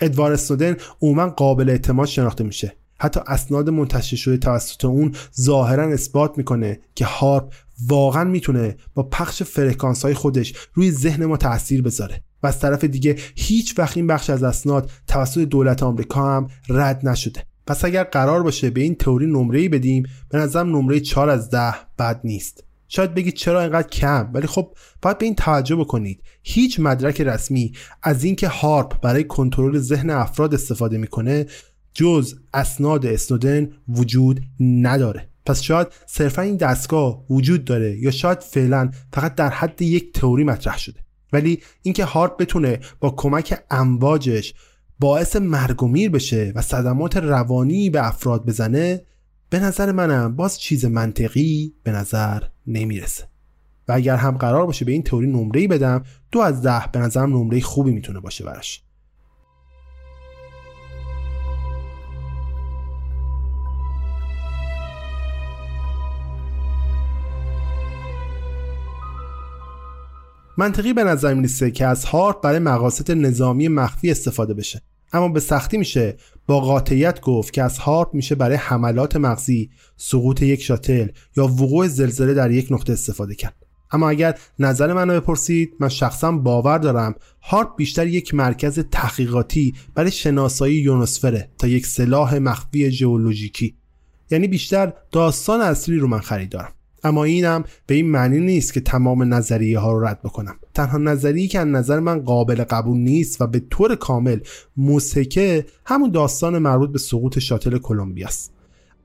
ادوار اسنودن عموما قابل اعتماد شناخته میشه. حتی اسناد منتشر شده توسط اون ظاهرا اثبات می‌کنه که هارپ واقعا می‌تونه با پخش فرکانس های خودش روی ذهن ما تاثیر بذاره. و از طرف دیگه هیچ وقت این بخش از اسناد توسط دولت آمریکا هم رد نشده. پس اگر قرار باشه به این تئوری نمره بدیم به نظرم نمره 4 از 10 بد نیست. شاید بگید چرا اینقدر کم ولی خب باید به این توجه بکنید. هیچ مدرک رسمی از اینکه هارپ برای کنترل ذهن افراد استفاده می‌کنه جز اسناد اسنودن وجود نداره. پس شاید صرفا این دستگاه وجود داره یا شاید فعلا فقط در حد یک تئوری مطرح شده. ولی اینکه هارپ بتونه با کمک امواجش باعث مرگ و میر بشه و صدمات روانی به افراد بزنه به نظر منم باز چیز منطقی به نظر نمی‌رسه. و اگر هم قرار باشه به این تئوری نمره بدم دو از ده به نظرم نمره خوبی می‌تونه باشه براش. منطقی به نظر می‌رسه که از هارپ برای مقاصد نظامی مخفی استفاده بشه. اما به سختی میشه با قاطعیت گفت که از هارپ میشه برای حملات مغزی سقوط یک شاتل یا وقوع زلزله در یک نقطه استفاده کرد. اما اگر نظر منو بپرسید من شخصا باور دارم هارپ بیشتر یک مرکز تحقیقاتی برای شناسایی یونوسفره تا یک سلاح مخفی ژئولوژیکی. یعنی بیشتر داستان اصلی رو من خریدارم. اما اینم به این معنی نیست که تمام نظریه ها رو رد بکنم. تنها نظریه که از نظر من قابل قبول نیست و به طور کامل موسکه همون داستان مربوط به سقوط شاتل کلمبیا است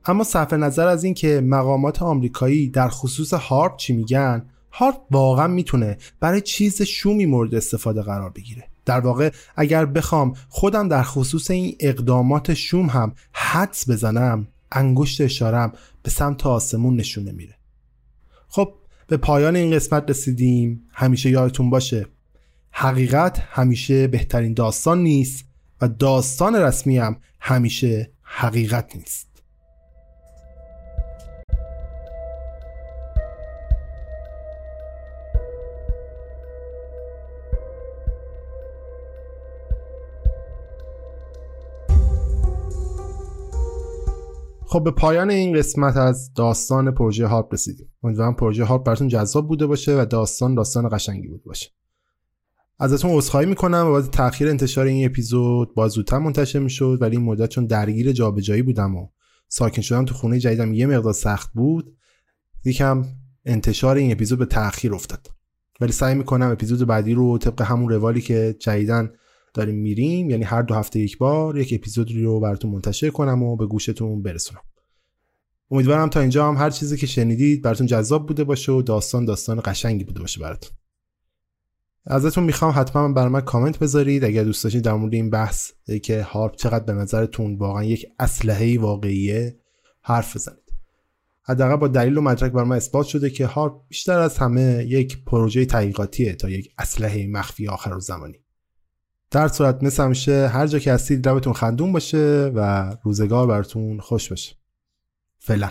اما صرف نظر از این که مقامات آمریکایی در خصوص هارپ چی میگن هارپ واقعا می‌تونه برای چیز شومی مورد استفاده قرار بگیره. در واقع اگر بخوام خودم در خصوص این اقدامات شوم هم حدس بزنم انگشت اشارم به سمت آسمون نشونه میره. خب به پایان این قسمت رسیدیم. همیشه یادتون باشه حقیقت همیشه بهترین داستان نیست و داستان رسمی هم همیشه حقیقت نیست. خب به پایان این قسمت از داستان پروژه هارپ رسیدیم. امیدوارم پروژه هارپ براتون جذاب بوده باشه و داستان داستان قشنگی بوده باشه. ازتون عذرخواهی می‌کنم باید تاخیر انتشار این اپیزود با زودتر منتشر می‌شد ولی این مدت چون درگیر جابجایی بودم و ساکن شدم تو خونه جدیدم یه مقدار سخت بود یکم انتشار این اپیزود به تاخیر افتاد. ولی سعی می‌کنم اپیزود بعدی رو طبق همون روالی که جدیدن داریم میریم. یعنی هر دو هفته یک بار یک اپیزود رو براتون منتشر کنم و به گوشتون برسونم. امیدوارم تا اینجا هم هر چیزی که شنیدید براتون جذاب بوده باشه و داستان داستان قشنگی بوده باشه براتون. ازتون می‌خوام حتما بر من کامنت بذارید. اگر دوست داشتید در مورد این بحث که هارپ چقدر به نظرتون واقعا یک اسلحه واقعیه حرف بزنید. حداقل با دلیل و مدرک بر من اثبات شده که هارپ بیشتر از همه یک پروژه تحقیقاتیه تا یک اسلحه مخفی آخر زمانی در صورت مثل همیشه هر جا که هستید لبتون خندون باشه و روزگار براتون خوش باشه. فعلا.